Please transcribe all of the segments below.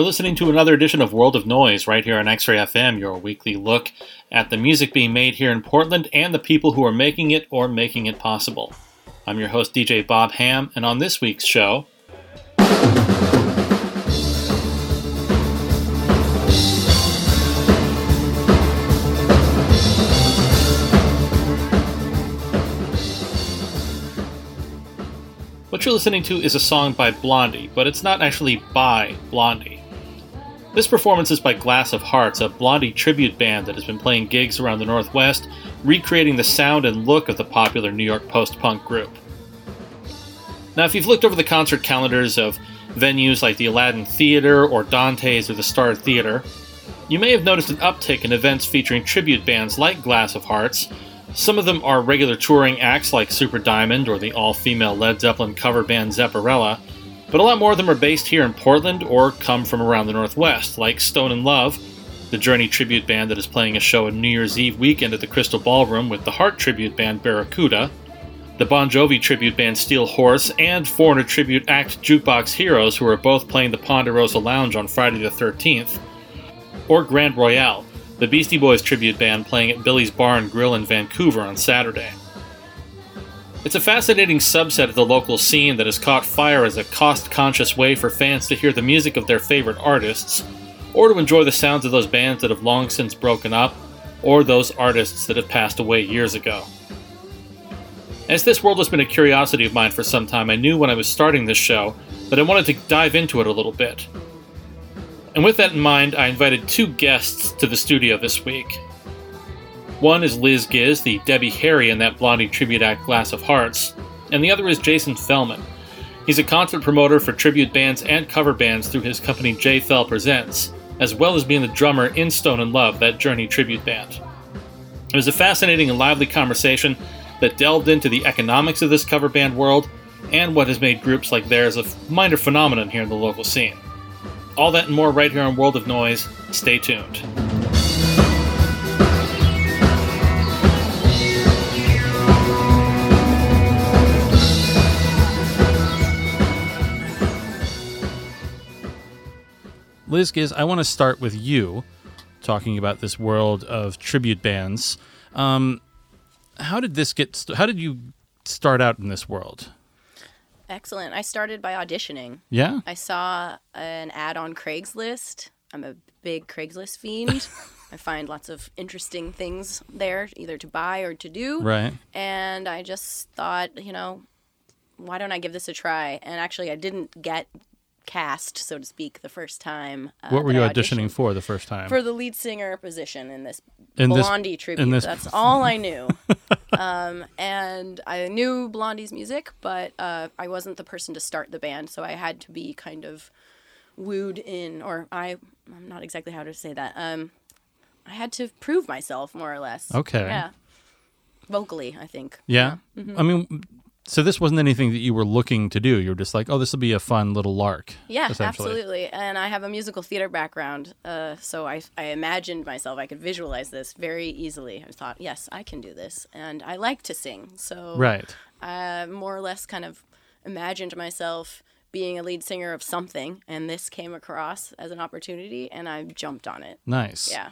You're listening to another edition of World of Noise right here on X Ray FM, your weekly look at the music being made here in Portland and the people who are making it or making it possible. I'm your host, DJ Bob Ham, and on this week's show, What you're listening to is a song by Blondie, but it's not actually by Blondie. This performance is by Glass of Hearts, a Blondie tribute band that has been playing gigs around the Northwest, recreating the sound and look of the popular New York post punk group. Now, if you've looked over the concert calendars of venues like the Aladdin Theater or Dante's or the Star Theater, you may have noticed an uptick in events featuring tribute bands like Glass of Hearts, some of them are regular touring acts like Super Diamond or the all female Led Zeppelin cover band Zepparella, but a lot more of them are based here in Portland or come from around the Northwest, like Stone in Love, the Journey tribute band that is playing a show on New Year's Eve weekend at the Crystal Ballroom with the Heart tribute band Barracuda, the Bon Jovi tribute band Steel Horse, and Foreigner tribute act Jukebox Heroes, who are both playing the Ponderosa Lounge on Friday the 13th, or Grand Royale, the Beastie Boys tribute band playing at Billy's Bar and Grill in Vancouver on Saturday. It's a fascinating subset of the local scene that has caught fire as a cost conscious way for fans to hear the music of their favorite artists, or to enjoy the sounds of those bands that have long since broken up, or those artists that have passed away years ago. As this world has been a curiosity of mine for some time, I knew when I was starting this show that I wanted to dive into it a little bit. And with that in mind, I invited two guests to the studio this week. One is Liz Giz, the Debbie Harry in that Blondie tribute act Glass of Hearts, and the other is Jason Fellman. He's a concert promoter for tribute bands and cover bands through his company J Fell Presents, as well as being the drummer in Stone in Love, that Journey tribute band. It was a fascinating and lively conversation that delved into the economics of this cover band world and what has made groups like theirs a minor phenomenon here in the local scene. All that and more right here on World of Noise. Stay tuned. Liz Giz, I want to start with you talking about this world of tribute bands. Um, how did this get? St- how did you start out in this world? Excellent. I started by auditioning. Yeah. I saw an ad on Craigslist. I'm a big Craigslist fiend. I find lots of interesting things there, either to buy or to do. Right. And I just thought, you know, why don't I give this a try? And actually, I didn't get cast, so to speak, the first time. Uh, what were you auditioning for the first time? For the lead singer position in this in Blondie this, tribute. This... That's all I knew. um, and I knew Blondie's music, but uh, I wasn't the person to start the band, so I had to be kind of wooed in, or I, I'm not exactly how to say that. Um, I had to prove myself more or less. Okay. Yeah. Vocally, I think. Yeah. yeah. Mm-hmm. I mean, so this wasn't anything that you were looking to do. You were just like, oh, this will be a fun little lark. Yeah, absolutely. And I have a musical theater background, uh, so I, I imagined myself. I could visualize this very easily. I thought, yes, I can do this, and I like to sing. So right, I more or less kind of imagined myself being a lead singer of something, and this came across as an opportunity, and I jumped on it. Nice. Yeah.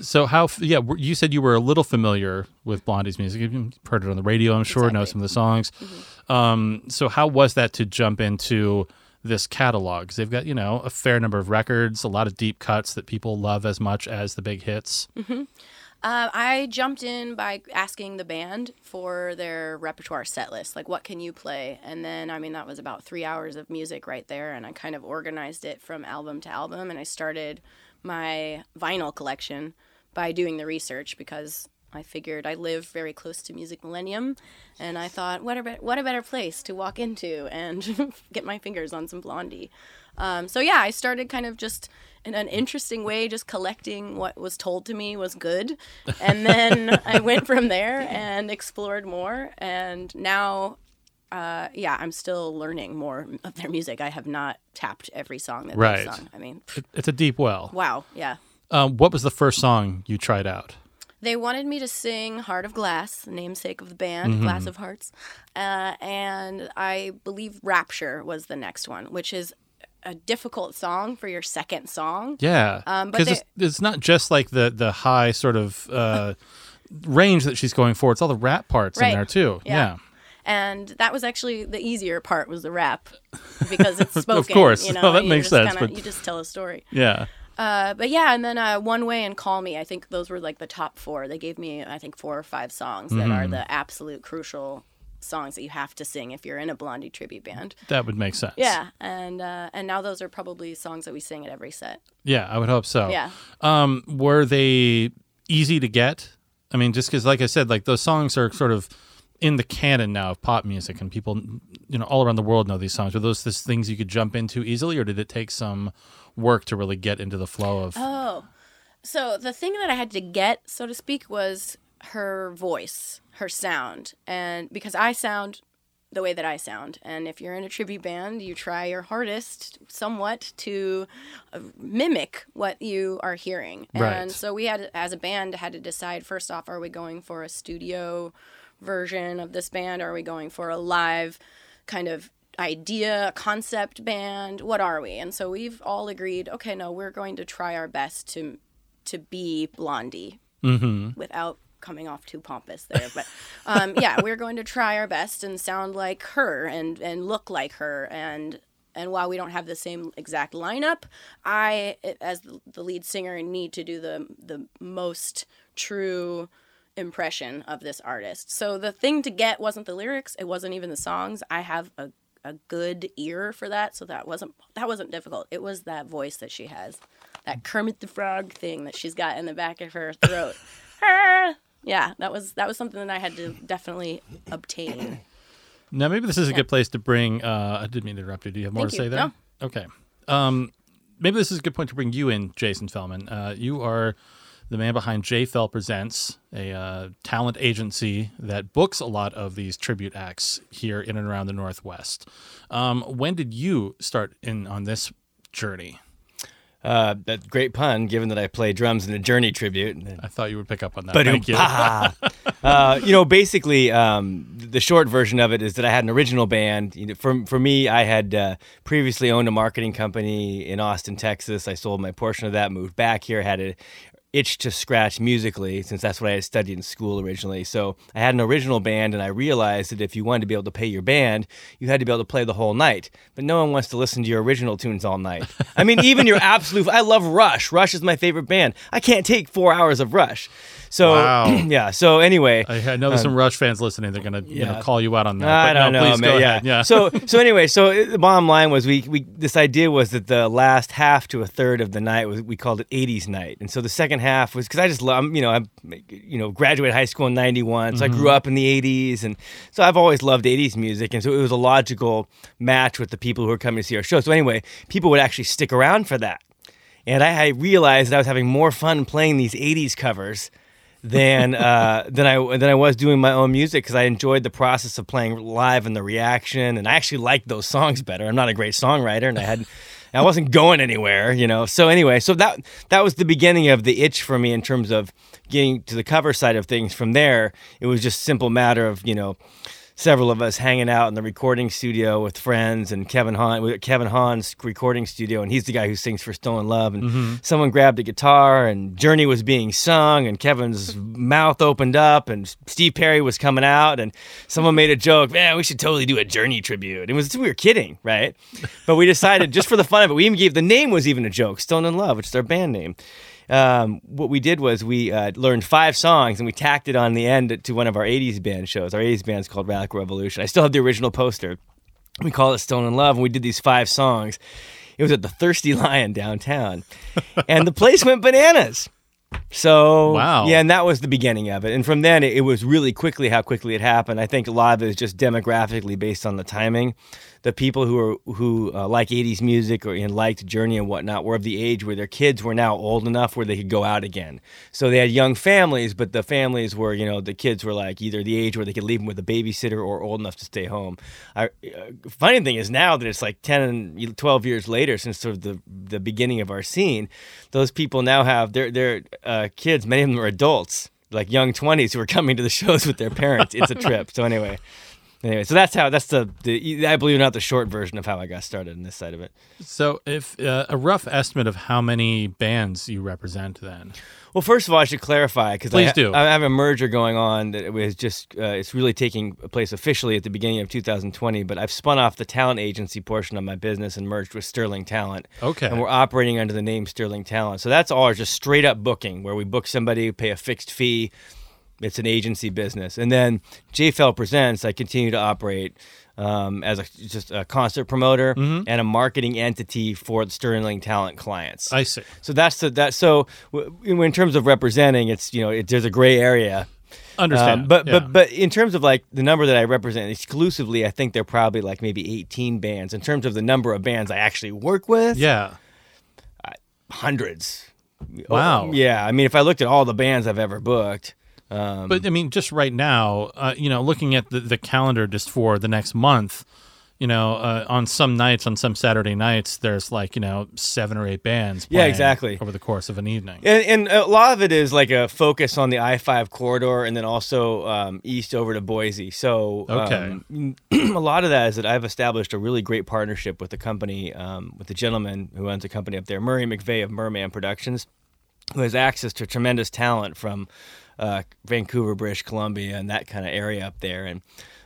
So how? Yeah, you said you were a little familiar with Blondie's music. You've heard it on the radio, I'm sure. Exactly. Know some of the songs. Mm-hmm. Um, so how was that to jump into this catalog? Because they've got you know a fair number of records, a lot of deep cuts that people love as much as the big hits. Mm-hmm. Uh, I jumped in by asking the band for their repertoire set list, like what can you play? And then, I mean, that was about three hours of music right there, and I kind of organized it from album to album, and I started my vinyl collection by doing the research because I figured I live very close to Music Millennium, and I thought, what a, be- what a better place to walk into and get my fingers on some Blondie. Um, so yeah, I started kind of just in an interesting way, just collecting what was told to me was good, and then I went from there and explored more. And now, uh, yeah, I'm still learning more of their music. I have not tapped every song that right. they've sung. I mean, it's a deep well. Wow. Yeah. Um, what was the first song you tried out? They wanted me to sing Heart of Glass, the namesake of the band, mm-hmm. Glass of Hearts. Uh, and I believe Rapture was the next one, which is a difficult song for your second song. Yeah, Um, but because it's, it's not just like the the high sort of uh, range that she's going for; it's all the rap parts Right. in there too. Yeah. Yeah, and that was actually the easier part was the rap because it's spoken. of course. you know, No, that you makes sense, kinda- but- you just tell a story. yeah. Uh, but yeah, and then uh, One Way and Call Me. I think those were like the top four. They gave me, I think, four or five songs that are Mm-hmm. the absolute crucial songs that you have to sing if you're in a Blondie tribute band. That would make sense. Yeah, and uh, and now those are probably songs that we sing at every set. yeah, I would hope so. Yeah. Um, were they easy to get? I mean, just because, like I said, like those songs are sort of in the canon now of pop music, and people, you know, all around the world know these songs. Were those just things you could jump into easily, or did it take some work to really get into the flow of? Oh, so the thing that I had to get, so to speak, was her voice, her sound, and because I sound the way that I sound, and if you're in a tribute band, you try your hardest, somewhat, to uh, mimic what you are hearing. Right. And so we had, as a band, had to decide first off, are we going for a studio version of this band? Are we going for a live kind of idea, concept band? What are we? And so we've all agreed, okay, no, we're going to try our best to to be Blondie Mm-hmm. without coming off too pompous there. But um, yeah, we're going to try our best and sound like her and and look like her and. And while we don't have the same exact lineup, I, as the lead singer, need to do the the most true impression of this artist. So the thing to get wasn't the lyrics, it wasn't even the songs. I have a, a good ear for that, so that wasn't that wasn't difficult. It was that voice that she has. That Kermit the Frog thing that she's got in the back of her throat. Ah! yeah, that was that was something that I had to definitely obtain. Now, maybe this is a good place to bring. Uh, I didn't mean to interrupt you. Do you have more Thank to you. say there? No. Okay. Um, maybe this is a good point to bring you in, Jason Fellman. Uh, you are the man behind J Fell Presents, a uh, talent agency that books a lot of these tribute acts here in and around the Northwest. Um, when did you start in on this journey? Uh, that great pun, given that I play drums in a Journey tribute. I thought you would pick up on that. Thank you. uh, you know, basically, um, the short version of it is that I had an original band. You know, for for me, I had uh, previously owned a marketing company in Austin, Texas. I sold my portion of that, moved back here, had a itch to scratch musically since that's what I had studied in school originally. So I had an original band, and I realized that if you wanted to be able to pay your band, you had to be able to play the whole night. But no one wants to listen to your original tunes all night. I mean, even your absolute. I love Rush. Rush is my favorite band. I can't take four hours of Rush. So Wow. yeah. So anyway, I, know there's some Rush fans listening. They're gonna you know Um, call you out on that. I but don't no, know, please man. yeah. Yeah. So so anyway, so it- the bottom line was we we this idea was that the last half to a third of the night was we called it 80s night, and so the second half was because I just love you know I you know graduated high school in '91, so I grew up in the '80s, and so I've always loved '80s music, and so it was a logical match with the people who are coming to see our show. So anyway, people would actually stick around for that. And I, I realized that I was having more fun playing these '80s covers than uh, than I than I was doing my own music because I enjoyed the process of playing live and the reaction, and I actually liked those songs better. I'm not a great songwriter, and I had I wasn't going anywhere, you know. So anyway, so that that was the beginning of the itch for me in terms of getting to the cover side of things. From there, it was just simple matter of you know several of us hanging out in the recording studio with friends and Kevin Hahn, Kevin Hahn's recording studio, and he's the guy who sings for Stone in Love. And mm-hmm. someone grabbed a guitar, and Journey was being sung, and Kevin's mouth opened up, and Steve Perry was coming out, and someone made a joke, man, we should totally do a Journey tribute. It was we were kidding, right? But we decided just for the fun of it, we even gave the name was even a joke, Stone in Love, which is our band name um, what we did was we uh, learned five songs and we tacked it on the end to one of our 80s band shows. Our 80s band's called Radical Revolution. I still have the original poster. We call it Stone in Love, and we did these five songs. It was at the Thirsty Lion downtown, and the place went bananas. So Wow. yeah, and that was the beginning of it. And from then, it, it was really quickly how quickly it happened. I think a lot of it is just demographically based on the timing. The people who are who uh, like '80s music or and liked Journey and whatnot were of the age where their kids were now old enough where they could go out again. So they had young families, but the families were you know the kids were like either the age where they could leave them with a babysitter or old enough to stay home. I, uh, funny thing is now that it's like 10 and 12 years later since sort of the the beginning of our scene, those people now have their their uh, kids. Many of them are adults, like young 20s, who are coming to the shows with their parents. It's a trip. So anyway, Anyway, so that's how that's the, the I believe not the short version of how I got started in this side of it. So, if uh, a rough estimate of how many bands you represent, then Well, first of all, I should clarify because I, do. I have a merger going on that was just uh, it's really taking place officially at the beginning of 2020. But I've spun off the talent agency portion of my business and merged with Sterling Talent. Okay. and we're operating under the name Sterling Talent. So that's all just straight up booking, where we book somebody, pay a fixed fee. It's an agency business, and then J Fell Presents. I continue to operate um, as a just a concert promoter Mm-hmm. and a marketing entity for the Sterling Talent clients. I see. So that's the that. So w- in terms of representing, it's you know it, there's a gray area. Understand. Um, but yeah. but but in terms of like the number that I represent exclusively, I think they're probably like maybe 18 bands. In terms of the number of bands I actually work with, yeah. hundreds. Wow. Oh, yeah, I mean, if I looked at all the bands I've ever booked, um, But I mean, just right now, uh, you know, looking at the, the calendar just for the next month, you know, uh, on some nights, on some Saturday nights, there's like you know seven or eight bands. Yeah, exactly. Over the course of an evening. and, and a lot of it is like a focus on the I five corridor, and then also um, east over to Boise. So um, a lot of that is that I've established a really great partnership with the company, um, with the gentleman who owns a company up there, Murray McVeigh of Merman Productions, who has access to tremendous talent from uh, Vancouver, British Columbia, and that kind of area up there, and.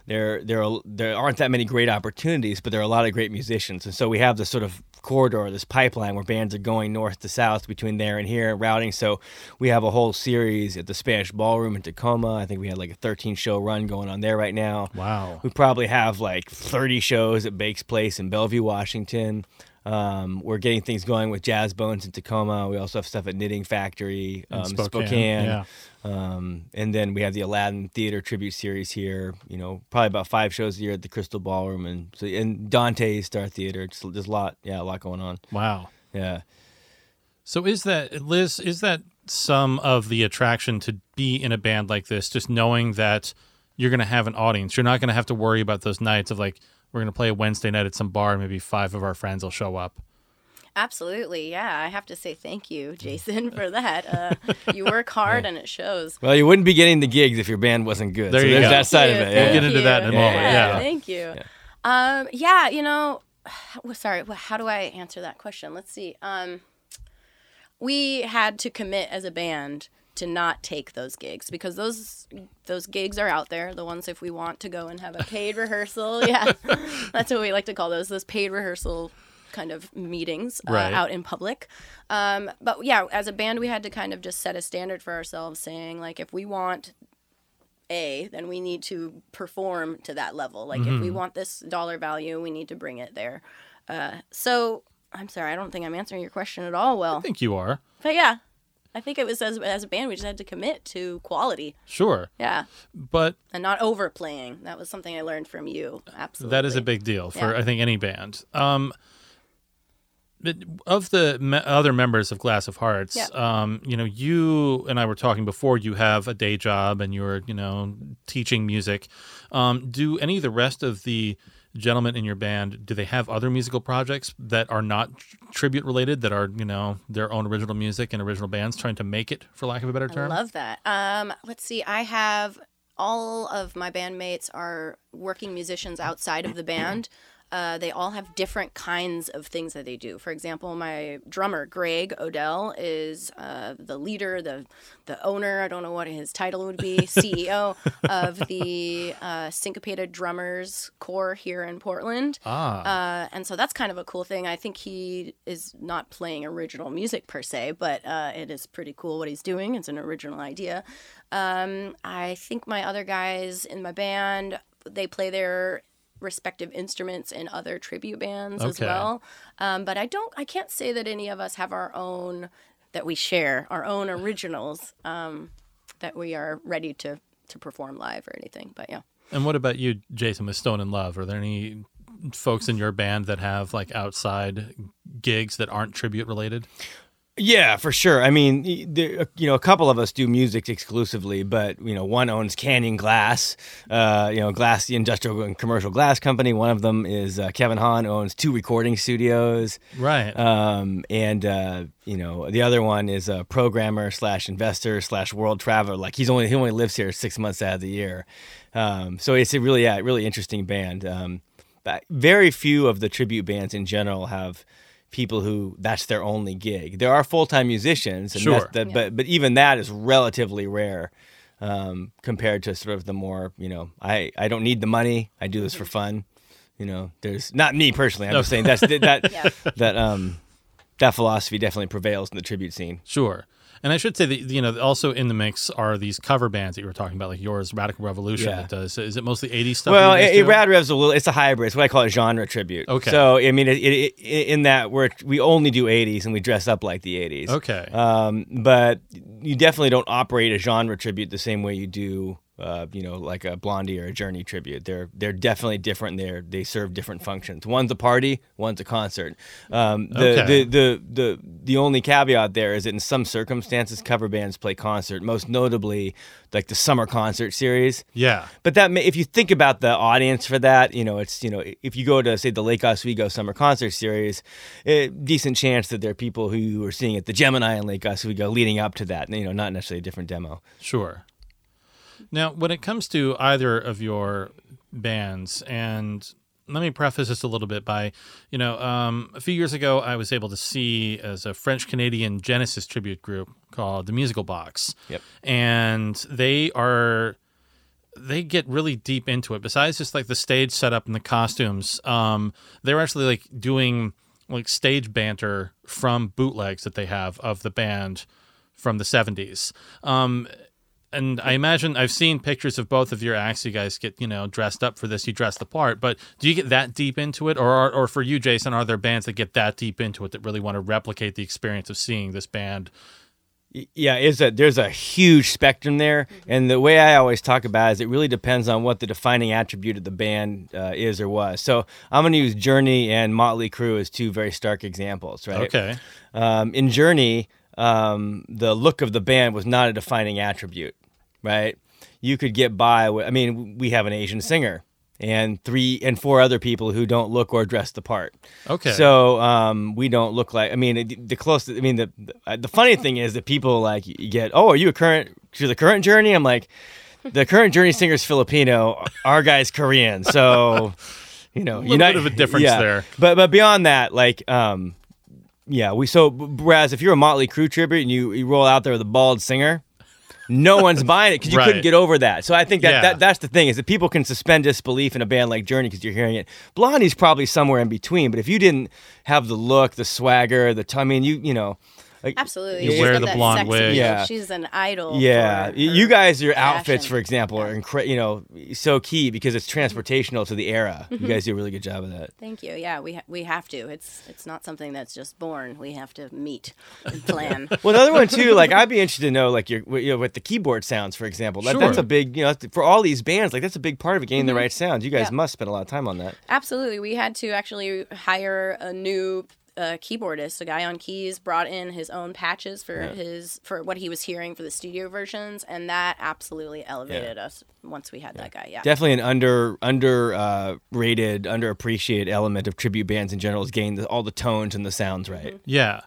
There, there, are, there aren't that many great opportunities, but there are a lot of great musicians, and so we have this sort of corridor, this pipeline where bands are going north to south between there and here, routing. So we have a whole series at the Spanish Ballroom in Tacoma. I think we had like a 13 show run going on there right now. Wow. We probably have like 30 shows at Bake's Place in Bellevue, Washington. Um, we're getting things going with Jazz Bones in Tacoma. We also have stuff at Knitting Factory, In um, Spokane, Spokane. yeah. Um, and then we have the Aladdin Theater tribute series here. You know, probably about five shows a year at the Crystal Ballroom, and so and Dante's Star Theater. Just, there's a lot, yeah, a lot going on. Wow. Yeah. So is that Liz? Is that some of the attraction to be in a band like this? Just knowing that you're going to have an audience. You're not going to have to worry about those nights of like we're going to play a Wednesday night at some bar. and Maybe five of our friends will show up. Absolutely, yeah. I have to say thank you, Jason, for that. Uh, you work hard and it shows. Well, you wouldn't be getting the gigs if your band wasn't good. There so you there's go. that side of Thank it. you, Yeah. We'll get thank into that in a you. moment, yeah. Thank you. Um, yeah, you know, well, sorry, wh- how do I answer that question? Let's see. Um, we had to commit as a band to not take those gigs because those those gigs are out there. The ones if we want to go and have a paid rehearsal, yeah, that's what we like to call those. Those paid rehearsal kind of meetings uh, Right. out in public. Um, but yeah, as a band, we had to kind of just set a standard for ourselves, saying like if we want a, then we need to perform to that level. Like if we want this dollar value, we need to bring it there. Uh, so I'm sorry, I don't think I'm answering your question at all well. I think you are. But yeah, I think it was as, as a band, we just had to commit to quality. Sure. Yeah. But And not overplaying. That was something I learned from you. Absolutely. that is a big deal for Yeah. I think any band. Um, but of the me- other members of Glass of Hearts, Yeah. um, you know, you and I were talking before. You have a day job and you're, you know, teaching music. Um, do any of the rest of the gentlemen in your band do they have other musical projects that are not tr- tribute related that are you know their own original music and original bands trying to make it for lack of a better term I love that. Um, let's see. I have all of my bandmates are working musicians outside of the band. Uh, they all have different kinds of things that they do. For example, my drummer Greg Odell is uh, the leader, the the owner. I don't know what his title would be, CEO of the uh, Syncopated Drummers Corps here in Portland. ah Uh, and so that's kind of a cool thing. I think he is not playing original music per se, but uh, it is pretty cool what he's doing. It's an original idea. Um, I think my other guys in my band they play their respective instruments in other tribute bands as well. Um, but I don't. I can't say that any of us have our own that we share our own originals um, that we are ready to to perform live or anything. But yeah. and what about you jason with stone in love are there any folks in your band that have like outside gigs that aren't tribute related Yeah, for sure. I mean, there, you know, a couple of us do music exclusively, but you know, one owns Canyon Glass, uh, you know, glass, the industrial and commercial glass company. One of them is uh, Kevin Hahn owns two recording studios, Right. um, and uh, you know, the other one is a programmer slash investor slash world traveler. Like he's only he only lives here six months out of the year, um, so it's a really yeah, really interesting band. Um, but very few of the tribute bands in general have people who that's their only gig. There are full time musicians, and Sure. that's the, but but even that is relatively rare um, compared to sort of the more you know. I I don't need the money. I do this for fun. You know, there's not me personally. I'm just saying that's that Yeah. that um that philosophy definitely prevails in the tribute scene. Sure. And I should say that you know also in the mix are these cover bands that you were talking about, like yours, Radical Revolution. Yeah. That does is it mostly '80s stuff? Well, that it, Rad Rev's a little. It's a hybrid. It's what I call a genre tribute. Okay. So I mean, it, it, it, in that we're we only do '80s and we dress up like the '80s. Okay. Um, but you definitely don't operate a genre tribute the same way you do. Uh, you know, like a Blondie or a Journey tribute. They're they're definitely different. They're they serve different functions. One's a party, one's a concert. Um, the, Okay. the, the the the only caveat there is that in some circumstances, cover bands play concert. Most notably, like the summer concert series. yeah. But that, may, if you think about the audience for that, you know, it's you know, if you go to say the Lake Oswego Summer Concert Series, a decent chance that there are people who are seeing at the Gemini and Lake Oswego leading up to that. You know, not necessarily a different demo. Sure. Now, when it comes to either of your bands, and let me preface this a little bit by, you know, um, a few years ago, I was able to see as a French Canadian Genesis tribute group called the Musical Box. Yep. And they are they get really deep into it. Besides just like the stage setup and the costumes, um, they're actually like doing like stage banter from bootlegs that they have of the band from the 70s. Um, and I imagine I've seen pictures of both of your acts. You guys get you know dressed up for this. You dress the part, but do you get that deep into it, or are, or for you, Jason, are there bands that get that deep into it that really want to replicate the experience of seeing this band? Yeah, is a there's a huge spectrum there, and the way I always talk about it is it really depends on what the defining attribute of the band uh, is or was. So I'm going to use Journey and Motley Crue as two very stark examples, right? Okay, Um, in Journey, um, the look of the band was not a defining attribute, right? You could get by. With, I mean, we have an Asian singer and three and four other people who don't look or dress the part. okay. So um, we don't look like. I mean, it- the closest. I mean, the the, the funny thing is that people like get. Oh, are you a current? To the current Journey? I'm like, the current Journey singer's Filipino. Our guy's Korean. So. You know, a Little bit of a difference yeah. there. But but beyond that, like um, yeah, we so whereas if you're a Motley Crue tribute and you, you roll out there with a bald singer, no one's buying it because you Right. couldn't get over that. So I think that, Yeah. that that's the thing is that people can suspend disbelief in a band like Journey because you're hearing it. Blondie's probably somewhere in between, but if you didn't have the look, the swagger, the t- I mean, you you know, like, Absolutely. You She's wear the blonde sex wig. Yeah. She's an idol. Yeah, for y- her you guys, your outfits, for example, are incredible, you know so key because it's transportational to the era. Mm-hmm. You guys do a really good job of that. Thank you. Yeah, we ha- we have to. It's it's not something that's just born. We have to meet and plan. Well, another one too. Like, I'd be interested to know, like, your you know, with the keyboard sounds, for example. That, That's a big, you know, for all these bands. Like, that's a big part of it, getting the right sounds. You guys Mm-hmm. Yeah. must spend a lot of time on that. Absolutely. We had to actually hire a new uh, keyboardist. A guy on keys brought in his own patches for his for what he was hearing for the studio versions, and that absolutely elevated us once we had that guy. Yeah. Definitely an under under uh, rated, underappreciated element of tribute bands in general is getting all the tones and the sounds right. Mm-hmm. yeah.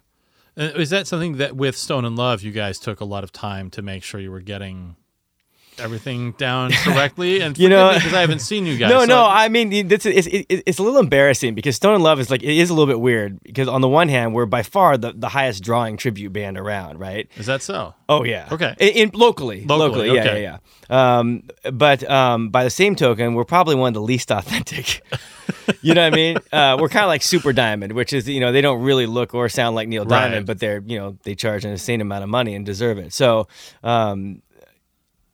Uh, Is that something that with Stone in Love you guys took a lot of time to make sure you were getting everything down correctly? And You know- because I haven't seen you guys. No, so no. I mean, it's, it's, it's a little embarrassing because Stone in Love is like it is a little bit weird because on the one hand, we're by far the, the highest drawing tribute band around, right? is that so? Oh yeah. Okay. In, in locally, Locally, yeah, okay. yeah, yeah. Um, but um, by the same token, we're probably one of the least authentic. you know what I mean? Uh, we're kind of like Super Diamond, which is you know they don't really look or sound like Neil Right. Diamond, but they're you know they charge an insane amount of money and deserve it. So. Um,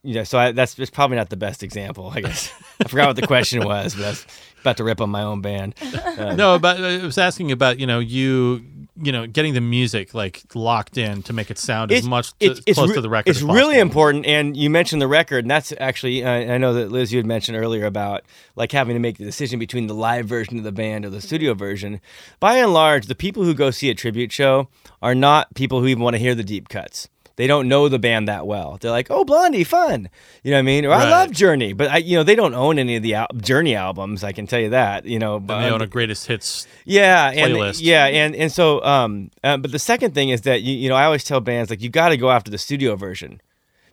you know, so I, that's it's probably not the best example, I guess. I forgot what the question was, but I was about to rip on my own band. Uh, no, but I was asking about you know you you know getting the music like locked in to make it sound as much to, it's, close re- to the record. It's really important, and you mentioned the record, and that's actually I, I know that Liz you had mentioned earlier about like having to make the decision between the live version of the band or the studio version. By and large, the people who go see a tribute show are not people who even want to hear the deep cuts. They don't know the band that well. They're like, "Oh, Blondie, fun," you know what I mean? Or I love Journey, but I, you know, they don't own any of the al- Journey albums. I can tell you that. You know, And they but- own a greatest hits. yeah, and yeah, and and so um, uh, but the second thing is that you you know I always tell bands like you got to go after the studio version,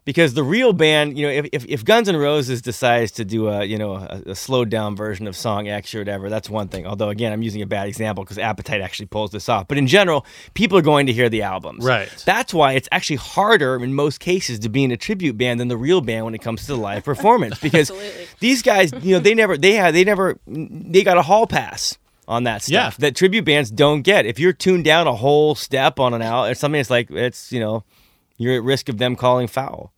because the real band you know if, if if Guns N' Roses decides to do a you know a, a slowed down version of song X or whatever, that's one thing. Although again, I'm using a bad example because Appetite actually pulls this off. But in general, people are going to hear the albums. Right. That's why it's actually harder in most cases to be in a tribute band than the real band when it comes to the live performance because these guys, you know, they never they had they never they got a hall pass on that stuff Yeah. that tribute bands don't get. If you're tuned down a whole step on an out or something, it's like it's you know you're at risk of them calling foul.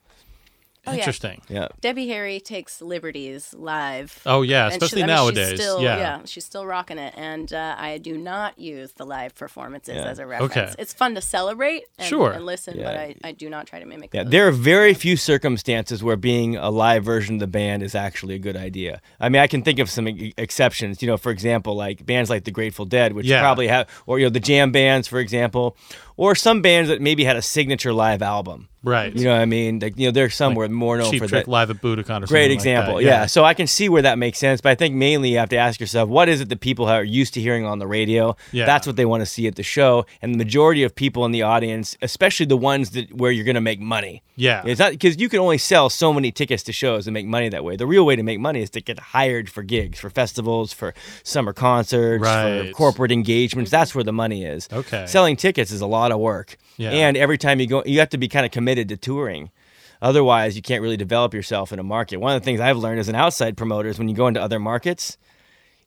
Oh, yeah. Interesting. Yeah. Debbie Harry takes liberties live. Oh yeah, And she- especially I mean, nowadays. She's still, yeah. she's still rocking it, and uh, I do not use the live performances as a reference. Okay. It's fun to celebrate and, Sure. and listen, but I, I do not try to mimic. Yeah, those. there are very few circumstances where being a live version of the band is actually a good idea. I mean, I can think of some e- exceptions. You know, for example, like bands like the Grateful Dead, which Yeah. probably have, or you know, the jam bands, for example, or some bands that maybe had a signature live album. Right. You know what I mean? Like, you know, there's some where more known Cheap for Trick that. live at Budokan or something Great like example. that. yeah. So I can see where that makes sense, but I think mainly you have to ask yourself, what is it that people are used to hearing on the radio? Yeah. That's what they want to see at the show, and the majority of people in the audience, especially the ones that where you're going to make money. Yeah. It's not because you can only sell so many tickets to shows and make money that way. The real way to make money is to get hired for gigs, for festivals, for summer concerts, for corporate engagements. That's where the money is. Okay. Selling tickets is a lot of work. Yeah. And every time you go, you have to be kind of committed to touring. Otherwise, you can't really develop yourself in a market. One of the things I've learned as an outside promoter is when you go into other markets,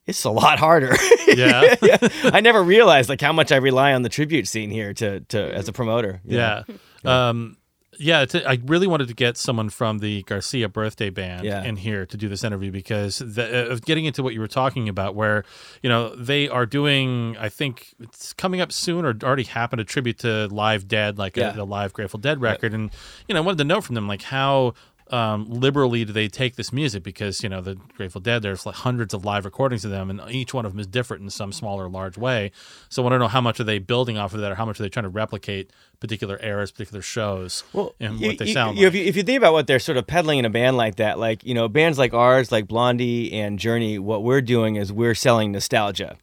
it's a lot harder. Yeah. I never realized like how much I rely on the tribute scene here to, to as a promoter. know? Yeah. Um, yeah, I really wanted to get someone from the Garcia birthday band Yeah. in here to do this interview because the, uh, of getting into what you were talking about, where you know they are doing, I think it's coming up soon or already happened a tribute to Live Dead, like Yeah. a, a live Grateful Dead record, and you know I wanted to know from them like how um, liberally do they take this music because you know the Grateful Dead there's like hundreds of live recordings of them and each one of them is different in some small or large way so I want to know how much are they building off of that or how much are they trying to replicate particular eras particular shows and you- what they you- sound you- like If you, if you think about what they're sort of peddling in a band like that, like you know, bands like ours, like Blondie and Journey, what we're doing is we're selling nostalgia.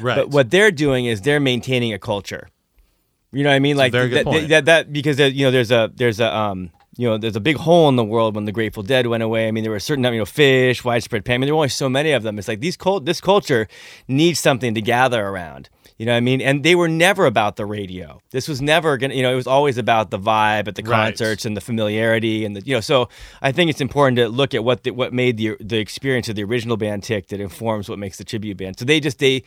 right But what they're doing is they're maintaining a culture. You know what I mean? Like very good that, point. that, that because there- you know there's a there's a um you know there's a big hole in the world when the Grateful Dead went away. I mean there were certain you know Phish, widespread pain. I mean there were only so many of them. It's like these cult this culture needs something to gather around. You know what I mean? And they were never about the radio. This was never gonna you know it was always about the vibe at the Right. concerts and the familiarity and the you know so I think it's important to look at what the, what made the the experience of the original band tick that informs what makes the tribute band. So they just they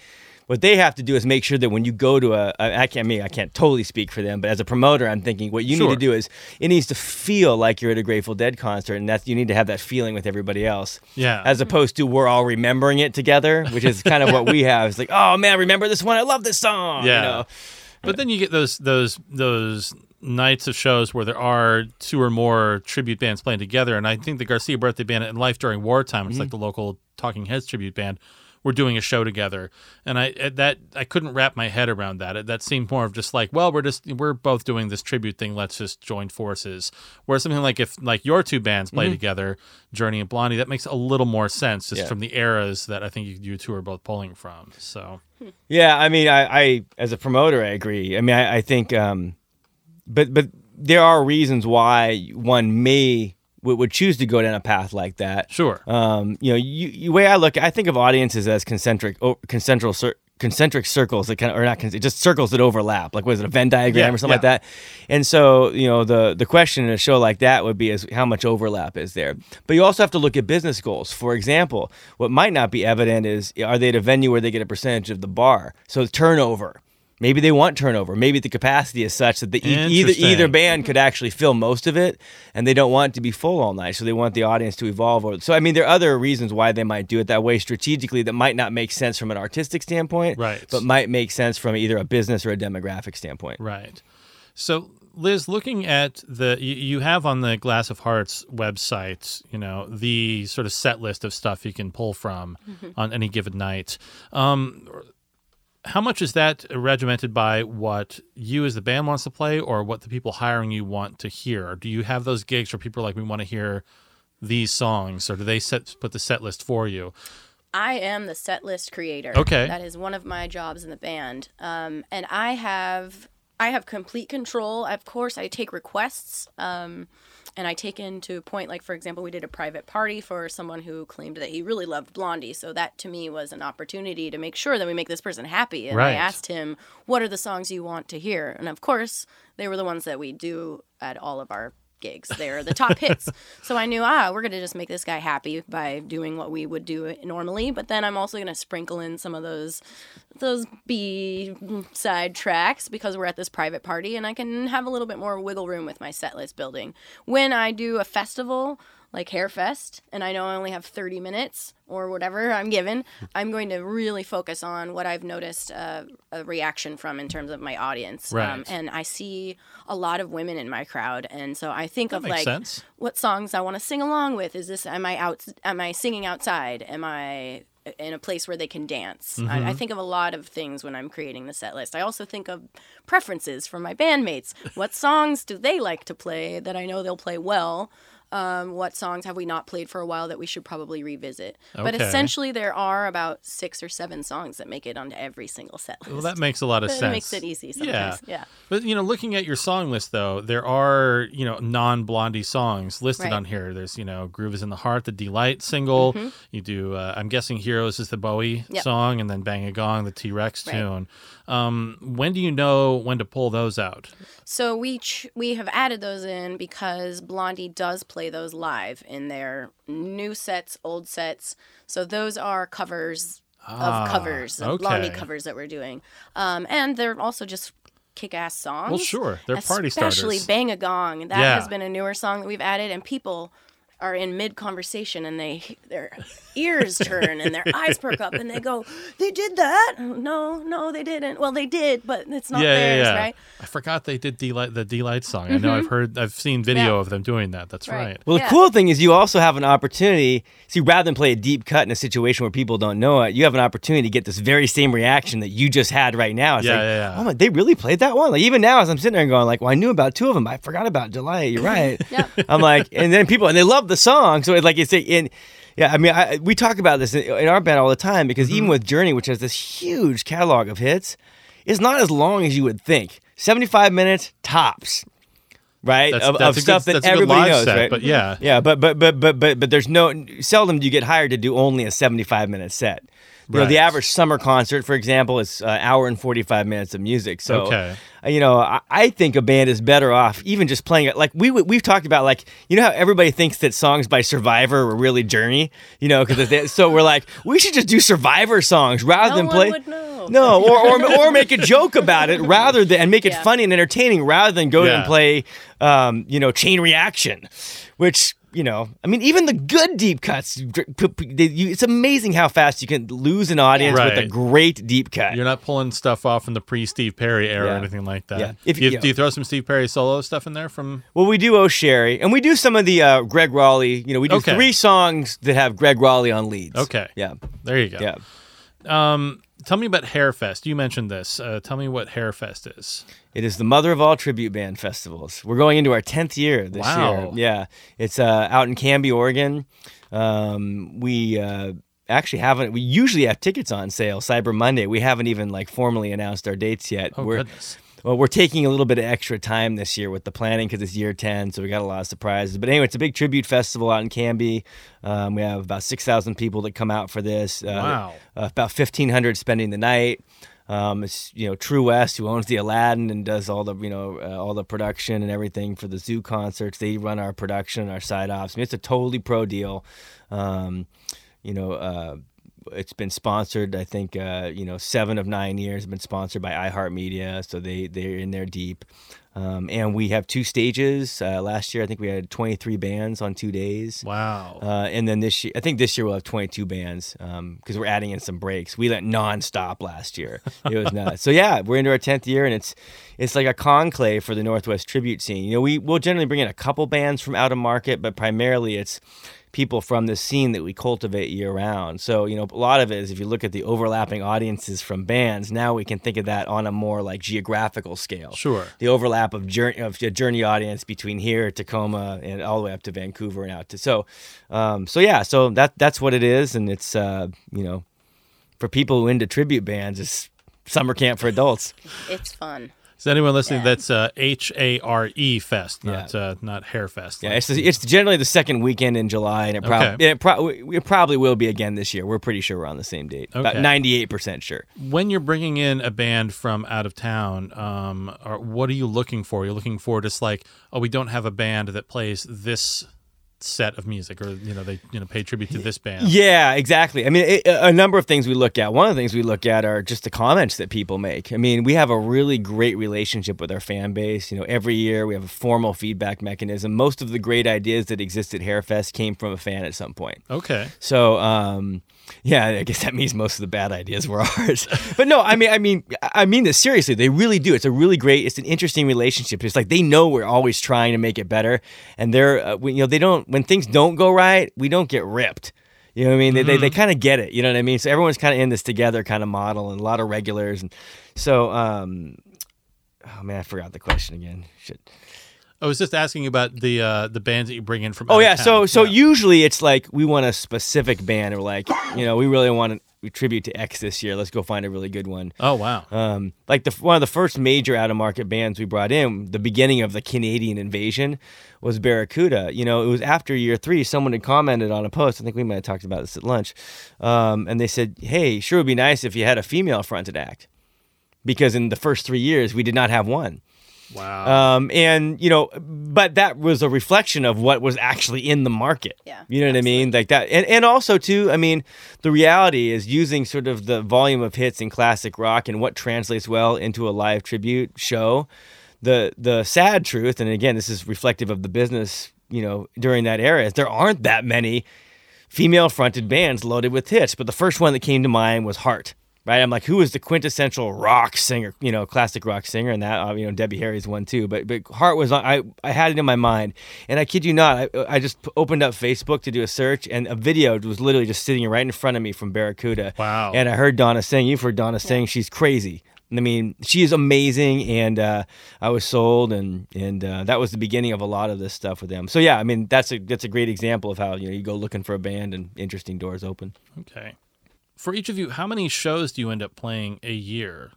what they have to do is make sure that when you go to a, a I can't I mean I can't totally speak for them, but as a promoter, I'm thinking what you Sure. need to do is it needs to feel like you're at a Grateful Dead concert, and that's you need to have that feeling with everybody else. Yeah. As opposed to we're all remembering it together, which is kind of what we have. It's like, oh man, remember this one? I love this song. Yeah. You know? But then you get those those those nights of shows where there are two or more tribute bands playing together, and I think the Garcia Birthday Band and Life During Wartime, it's like Mm-hmm. the local Talking Heads tribute band, were doing a show together, and I that I couldn't wrap my head around that. That seemed more of just like, well, we're just we're both doing this tribute thing. Let's just join forces. Whereas something like if like your two bands play together, Journey and Blondie, that makes a little more sense just Mm-hmm. Yeah. from the eras that I think you, you two are both pulling from. So Yeah, I mean, I, I as a promoter, I agree. I mean, I, I think, um, but but there are reasons why one may would, would choose to go down a path like that. sure, Um, you know, you, you way I look, I think of audiences as concentric, oh, concentric, cir- concentric circles that kind of, or not, just circles that overlap. Like, was it a Venn diagram Yeah, or something like that? And so, you know, the the question in a show like that would be is how much overlap is there? But you also have to look at business goals. For example, what might not be evident is are they at a venue where they get a percentage of the bar? So turnover. Maybe they want turnover. Maybe the capacity is such that the e- either either band could actually fill most of it, and they don't want it to be full all night. So they want the audience to evolve. Or, so I mean, there are other reasons why they might do it that way strategically that might not make sense from an artistic standpoint, Right. But might make sense from either a business or a demographic standpoint. Right. So, Liz, looking at the you, you have on the Glass of Hearts website, you know, the sort of set list of stuff you can pull from on any given night. Um, how much is that regimented by what you as the band wants to play, or what the people hiring you want to hear? Do you have those gigs where people are like, we want to hear these songs, or do they set put the set list for you? I am the set list creator. Okay. That is one of my jobs in the band. Um, and I have I have complete control. Of course, I take requests. Um, and I take into point, like for example, we did a private party for someone who claimed that he really loved Blondie. So that to me was an opportunity to make sure that we make this person happy. And Right. I asked him, "What are the songs you want to hear?" And of course, they were the ones that we do at all of our gigs. They're the top hits. So I knew, ah, we're gonna just make this guy happy by doing what we would do normally. But then I'm also gonna sprinkle in some of those those B side tracks because we're at this private party and I can have a little bit more wiggle room with my set list building. When I do a festival like Harefest and I know I only have 30 minutes or whatever I'm given, I'm going to really focus on what I've noticed uh, a reaction from in terms of my audience. Um, Right. and I see a lot of women in my crowd and so I think of like sense. what songs I want to sing along with. Is this am I out am I singing outside? Am I in a place where they can dance? I, I think of a lot of things when I'm creating the set list. I also think of preferences from my bandmates. What songs do they like to play that I know they'll play well? Um, what songs have we not played for a while that we should probably revisit? But essentially, there are about six or seven songs that make it onto every single set list. Well, that makes a lot of It sense. makes it easy sometimes. Yeah. But you know, looking at your song list though, there are, you know, non-blondie songs listed Right. on here. There's, you know, Groove is in the Heart, the Deee-Lite single. You do uh, I'm guessing Heroes is the Bowie Mm-hmm. Yep. song and then Bang a Gong, the T-Rex Right. tune. Um, when do you know when to pull those out? So we ch- we have added those in because Blondie does play those live in their new sets, old sets. So those are covers Ah, of covers, of Blondie okay. covers that we're doing, um, and they're also just kick-ass songs. Well, sure. They're party starters. Especially. "Bang a Gong." That Yeah. has been a newer song that we've added, and people are in mid conversation and they their ears turn and their eyes perk up and they go, "They did that? No, no, they didn't. Well, they did, but it's not yeah, theirs, yeah, yeah. right?" I forgot they did Deee-Lite, the Deee-Lite song. I know I've heard, I've seen video Mm-hmm. Yeah. of them doing that. That's Right. right. Well, the Yeah. cool thing is you also have an opportunity. See, rather than play a deep cut in a situation where people don't know it, you have an opportunity to get this very same reaction that you just had right now. It's Yeah, like, yeah, yeah. oh my, they really played that one. Like even now, as I'm sitting there and going, like, well, I knew about two of them, but I forgot about Deee-Lite. You're right. Yep. I'm like, and then people and they love the song, so it's like it's a, in. Yeah, I mean, I, we talk about this in, in our band all the time because Mm-hmm. even with Journey, which has this huge catalog of hits, it's not as long as you would think. 75 minutes tops, right? That's, of that's of stuff good, that that's a good everybody live knows, set, right? But yeah, Yeah, but but but but but but there's no seldom do you get hired to do only a 75 minute set. You know, the average summer concert, for example, is an hour and 45 minutes of music. So, Okay. uh, you know, I, I think a band is better off even just playing it. Like we we- we've talked about, like you know how everybody thinks that songs by Survivor were really Journey. You know, because so we're like we should just do Survivor songs rather No than one play. would know. No, or, or or make a joke about it rather than and make it Yeah. funny and entertaining rather than go Yeah. and play, um, you know, chain reaction, which you know, I mean, even the good deep cuts, dr- p- p- they- you- it's amazing how fast you can lose an audience with a great deep cut. You're not pulling stuff off from the pre Steve Perry era or anything like that. Yeah. If- do, you, yeah. do you throw some Steve Perry solo stuff in there from? Well, we do Oh Sherrie, and we do some of the uh, Gregg Rolie. You know, we do Okay. three songs that have Gregg Rolie on leads. Okay. Yeah. There you go. Yeah. Um, tell me about Harefest. You mentioned this. Uh, tell me what Harefest is. It is the mother of all tribute band festivals. We're going into our tenth year this Wow. year. Yeah, it's uh, out in Canby, Oregon. Um, we uh, actually haven't. We usually have tickets on sale Cyber Monday. We haven't even like formally announced our dates yet. Oh we're, goodness. Well, we're taking a little bit of extra time this year with the planning because it's year 10, so we got a lot of surprises. But anyway, it's a big tribute festival out in Canby. Um, we have about 6,000 people that come out for this. Uh, Wow. Uh, about 1,500 spending the night. Um, it's you know True West who owns the Aladdin and does all the you know uh, all the production and everything for the zoo concerts. They run our production, our side ops. I mean, it's a totally pro deal. Um, you know, uh, it's been sponsored. I think uh, you know seven of nine years have been sponsored by iHeartMedia, so they they're in there deep. Um, and we have two stages. Uh, last year, I think we had 23 bands on two days. Wow. Uh, and then this year, I think this year we'll have 22 bands because um, we're adding in some breaks. We went nonstop last year. It was nuts. so yeah, we're into our 10th year, and it's it's like a conclave for the Northwest tribute scene. You know, we will generally bring in a couple bands from out of market, but primarily it's people from the scene that we cultivate year round. So, you know, a lot of it is if you look at the overlapping audiences from bands, now we can think of that on a more like geographical scale. Sure. The overlap of journey of a journey audience between here, Tacoma, and all the way up to Vancouver and out to so, um, so yeah, so that that's what it is, and it's uh, you know, for people who into tribute bands, it's summer camp for adults. It's fun. Is anyone listening? Yeah. That's uh, H A R E Fest, not uh, not Hair Fest. Yeah, it's it's generally the second weekend in July, and it, prob- Okay. it, pro- it probably will be again this year. We're pretty sure we're on the same date. About ninety eight percent sure. when you're bringing in a band from out of town, um, or what are you looking for? You're looking for just like, oh, we don't have a band that plays this set of music, or you know, they you know pay tribute to this band. Yeah, exactly. I mean, it, a number of things we look at. One of the things we look at are just the comments that people make. I mean, we have a really great relationship with our fan base. You know, every year we have a formal feedback mechanism. Most of the great ideas that exist at Harefest came from a fan at some point. Okay. So, um, yeah, I guess that means most of the bad ideas were ours. but no, I mean, I mean, I mean this seriously. They really do. It's a really great. It's an interesting relationship. It's like they know we're always trying to make it better, and they're, uh, we- you know, they don't. When things don't go right, we don't get ripped. You know what I mean? They, they, they kind of get it. You know what I mean? So everyone's kind of in this together kind of model, and a lot of regulars, and so. Um, oh man, I forgot the question again. Shit. I was just asking about the uh, the bands that you bring in from. Oh yeah, so so Yeah. usually it's like we want a specific band, or like you know we really want to tribute to X this year. Let's go find a really good one. Oh wow. Um, like the one of the first major out of market bands we brought in, the beginning of the Canadian invasion, was Barracuda. You know, it was after year three. Someone had commented on a post. I think we might have talked about this at lunch, um, and they said, "Hey, sure would be nice if you had a female fronted act." Because in the first three years, we did not have one. Wow. Um, and you know, but that was a reflection of what was actually in the market. Yeah, you know what I mean, like that, and and also too, I mean, the reality is using sort of the volume of hits in classic rock and what translates well into a live tribute show. The the sad truth, and again, this is reflective of the business, you know, during that era, is there aren't that many female fronted bands loaded with hits. But the first one that came to mind was Heart. Right, I'm like, who is the quintessential rock singer? You know, classic rock singer, and that uh, you know, Debbie Harry's one too. But but Heart was on. I I had it in my mind, and I kid you not, I, I just p- opened up Facebook to do a search, and a video was literally just sitting right in front of me from Barracuda. Wow. And I heard Donna sing. You've heard Donna sing. She's crazy. I mean, she is amazing, and uh, I was sold, and and uh, that was the beginning of a lot of this stuff with them. So yeah, I mean, that's a that's a great example of how you know you go looking for a band and interesting doors open. okay. For each of you, how many shows do you end up playing a year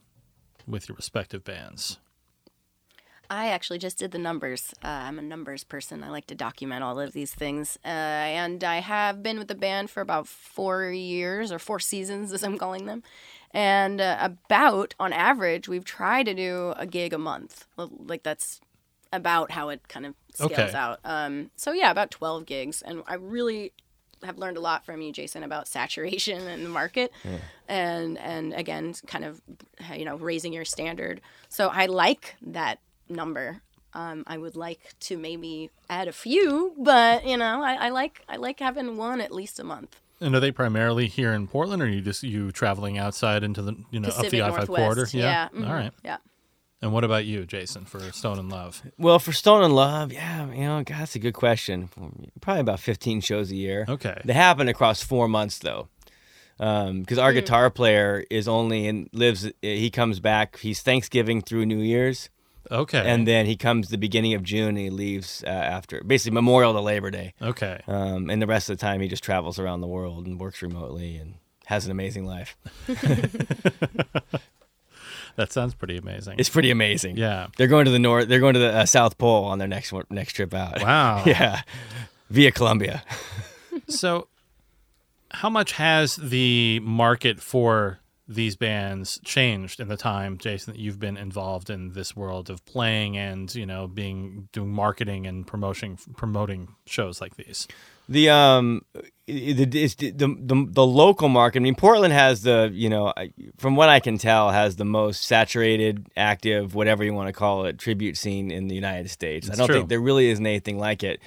with your respective bands? I actually just did the numbers. Uh, I'm a numbers person. I like to document all of these things. Uh, and I have been with the band for about four years or four seasons, as I'm calling them. And uh, about, on average, we've tried to do a gig a month. Like, that's about how it kind of scales Okay. out. Um, so, yeah, about 12 gigs. And I really have learned a lot from you, Jason, about saturation in the market, and and again, kind of you know raising your standard. So I like that number. Um, I would like to maybe add a few, but you know, I, I like I like having one at least a month. And are they primarily here in Portland, or are you just you traveling outside into the you know up Pacific the I five corridor? Yeah. All mhm, right. Yeah. And what about you, Jason, for Stone in Love? Well, for Stone in Love, yeah, you know, God, that's a good question. Probably about 15 shows a year. Okay. They happen across four months though, because our guitar player is only and lives. He comes back. He's Thanksgiving through New Year's. Okay. and then he comes the beginning of June and he leaves uh, after basically Memorial to Labor Day. okay. Um, and the rest of the time he just travels around the world and works remotely and has an amazing life. That sounds pretty amazing. It's pretty amazing. yeah. They're going to the north. They're going to the uh, South Pole on their next next trip out. Wow. yeah, via Colombia. So, how much has the market for these bands changed in the time, Jason, that you've been involved in this world of playing and you know being doing marketing and promotion promoting shows like these? The um, the, it's the, the the local market. I mean, Portland has the you know, from what I can tell, has the most saturated, active, whatever you want to call it, tribute scene in the United States. I don't true. think there really isn't anything like it.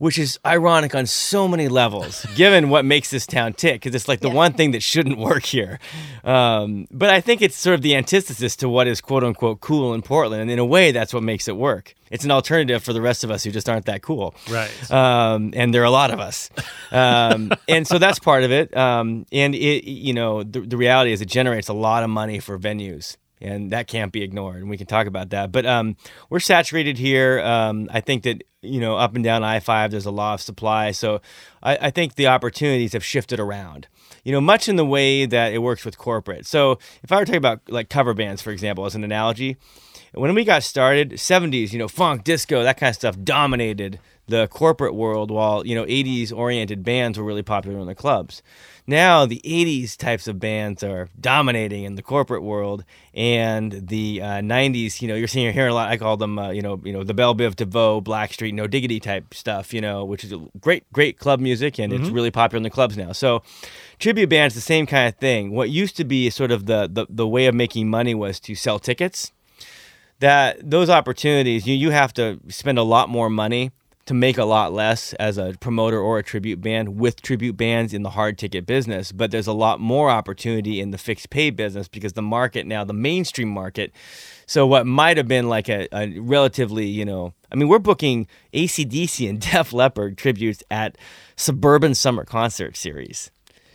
Which is ironic on so many levels, given what makes this town tick, because it's like the Yeah. one thing that shouldn't work here. Um, but I think it's sort of the antithesis to what is quote unquote cool in Portland. And in a way, that's what makes it work. It's an alternative for the rest of us who just aren't that cool Right. um, and there are a lot of us, um, and so that's part of it. Um, and it, you know, the, the reality is it generates a lot of money for venues, and that can't be ignored. And we can talk about that. But um, we're saturated here. Um, I think that you know, up and down I five, there's a lot of supply. So I, I think the opportunities have shifted around. You know, much in the way that it works with corporate. So if I were talking about like cover bands, for example, as an analogy, when we got started 70s you know funk disco that kind of stuff dominated the corporate world while you know 80s oriented bands were really popular in the clubs. Now the 80s types of bands are dominating in the corporate world and the uh, 90s you know you're seeing you're hearing a lot i call them uh, you know you know the bell biv devoe blackstreet no diggity type stuff you know which is great great club music and it's really popular in the clubs now. So tribute bands the same kind of thing. What used to be sort of the the, the way of making money was to sell tickets. That those opportunities you, you have to spend a lot more money to make a lot less as a promoter or a tribute band with tribute bands in the hard ticket business but there's a lot more opportunity in the fixed pay business because the market now the mainstream market so what might have been like a, a relatively you know i mean we're booking acdc and def leppard tributes at suburban summer concert series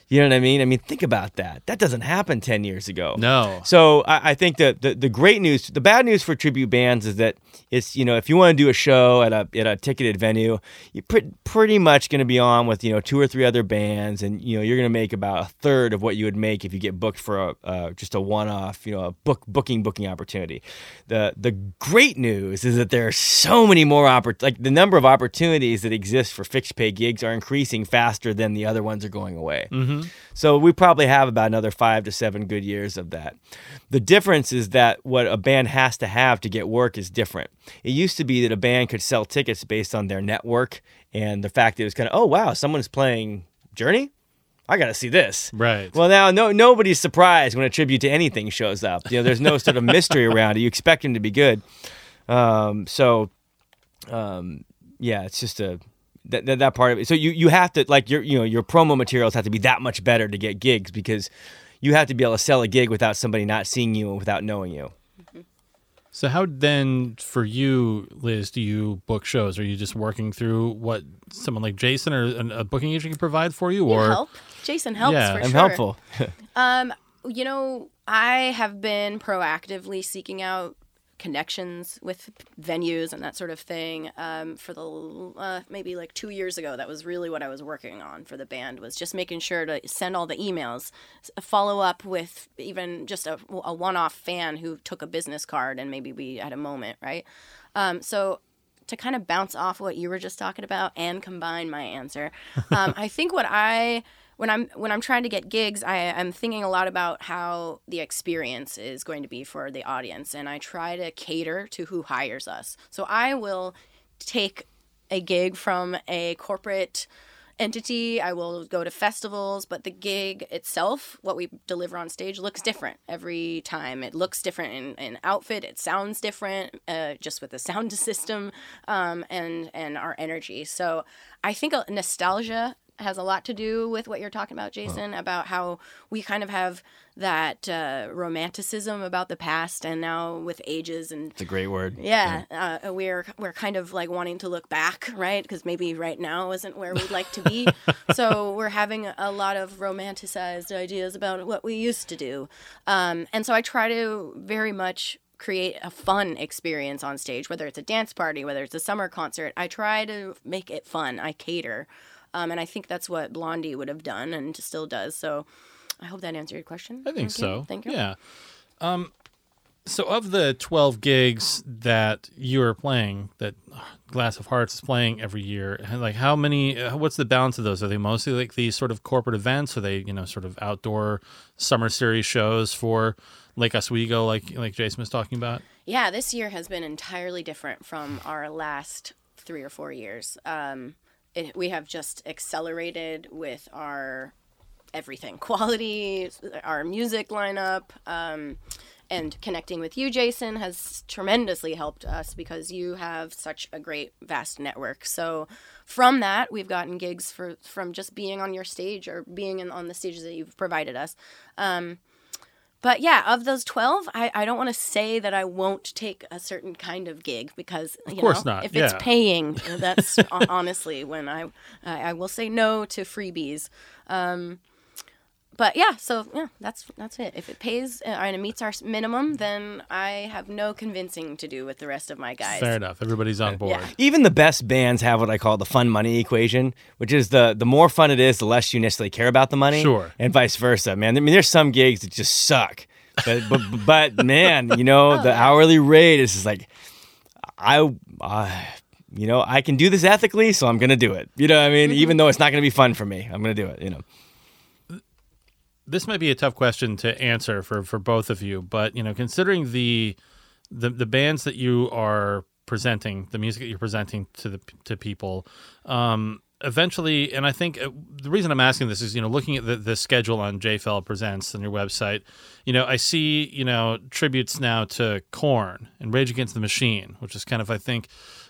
you know what i mean i mean think about that that doesn't happen 10 years ago No. so I, I think that the, the great news, the bad news for tribute bands is that it's you know if you want to do a show at a at a ticketed venue, you're pre- pretty much going to be on with you know two or three other bands, and you know you're going to make about a third of what you would make if you get booked for a uh, just a one off you know a book booking booking opportunity. The the great news is that there are so many more opportunities, like the number of opportunities that exist for fixed pay gigs are increasing faster than the other ones are going away. So we probably have about another five to seven good years of that. The difference is that what a band has to have to get work is different. It used to be that a band could sell tickets based on their network and the fact that it was kind of, oh wow, someone's playing Journey. I got to see this. Right. Well, now no nobody's surprised when a tribute to anything shows up. You know, there's no sort of mystery around it. You expect him to be good. Um, so, um, yeah, it's just a that, that that part of it. So you you have to like your you know your promo materials have to be that much better to get gigs because you have to be able to sell a gig without somebody not seeing you and without knowing you. So how then for you, Liz, do you book shows? Are you just working through what someone like Jason or a booking agent can provide for you, You or help. Jason helps Yeah, for I'm sure. helpful. Um, you know, I have been proactively seeking out connections with venues and that sort of thing um, for the uh, maybe like two years ago that was really what i was working on for the band was just making sure to send all the emails follow up with even just a, a one-off fan who took a business card and maybe we had a moment right? Um, so to kind of bounce off what you were just talking about and combine my answer um, i think what i when i'm when i'm trying to get gigs I, i'm thinking a lot about how the experience is going to be for the audience and i try to cater to who hires us so i will take a gig from a corporate entity. I will go to festivals, but the gig itself, what we deliver on stage, looks different every time. It looks different in, in outfit. It sounds different, uh, just with the sound system um, and and our energy. So I think nostalgia has a lot to do with what you're talking about, Jason, about how we kind of have that uh, romanticism about the past, and now with ages and It's a great word. yeah, uh, we're we're kind of like wanting to look back, right? Because maybe right now isn't where we'd like to be. so we're having a lot of romanticized ideas about what we used to do, um, and so I try to very much create a fun experience on stage, whether it's a dance party, whether it's a summer concert. I try to make it fun. I cater, um, and I think that's what Blondie would have done and still does. So. I hope that answered your question. I think you. so. Thank you. Yeah. Um, so of the twelve gigs that you are playing, that Glass of Hearts is playing every year, like how many? uh, What's the balance of those? Are they mostly like these sort of corporate events? Are they you know sort of outdoor summer series shows for Lake Oswego, like like Jason was talking about? Yeah, this year has been entirely different from our last three or four years. Um, it, we have just accelerated with our everything quality, our music lineup. Um, and connecting with you, Jason, has tremendously helped us because you have such a great, vast network. So, from that, we've gotten gigs for from just being on your stage or being in, on the stages that you've provided us. Um, but yeah, of those 12, I, I don't want to say that I won't take a certain kind of gig because, you Of course know, not, if it's paying, that's honestly when I, I I will say no to freebies. Um, but yeah, so yeah, that's that's it. If it pays uh, and it meets our minimum, then I have no convincing to do with the rest of my guys. Fair enough. Everybody's on board. Yeah. Even the best bands have what I call the fun money equation, which is the the more fun it is, the less you necessarily care about the money. Sure. And vice versa, man. I mean, there's some gigs that just suck, but but, but man, you know, the hourly rate is just like, I, uh, you know, I can do this ethically, so I'm gonna do it. You know, what I mean, even though it's not gonna be fun for me, I'm gonna do it. You know. This might be a tough question to answer for for both of you, but you know, considering the the the bands that you are presenting, the music that you're presenting to the to people, um, eventually, and I think uh, the reason I'm asking this is, you know, looking at the, the schedule on J Fell Presents on your website, you know, I see, you know, tributes now to Korn and Rage Against the Machine, which is kind of, I think,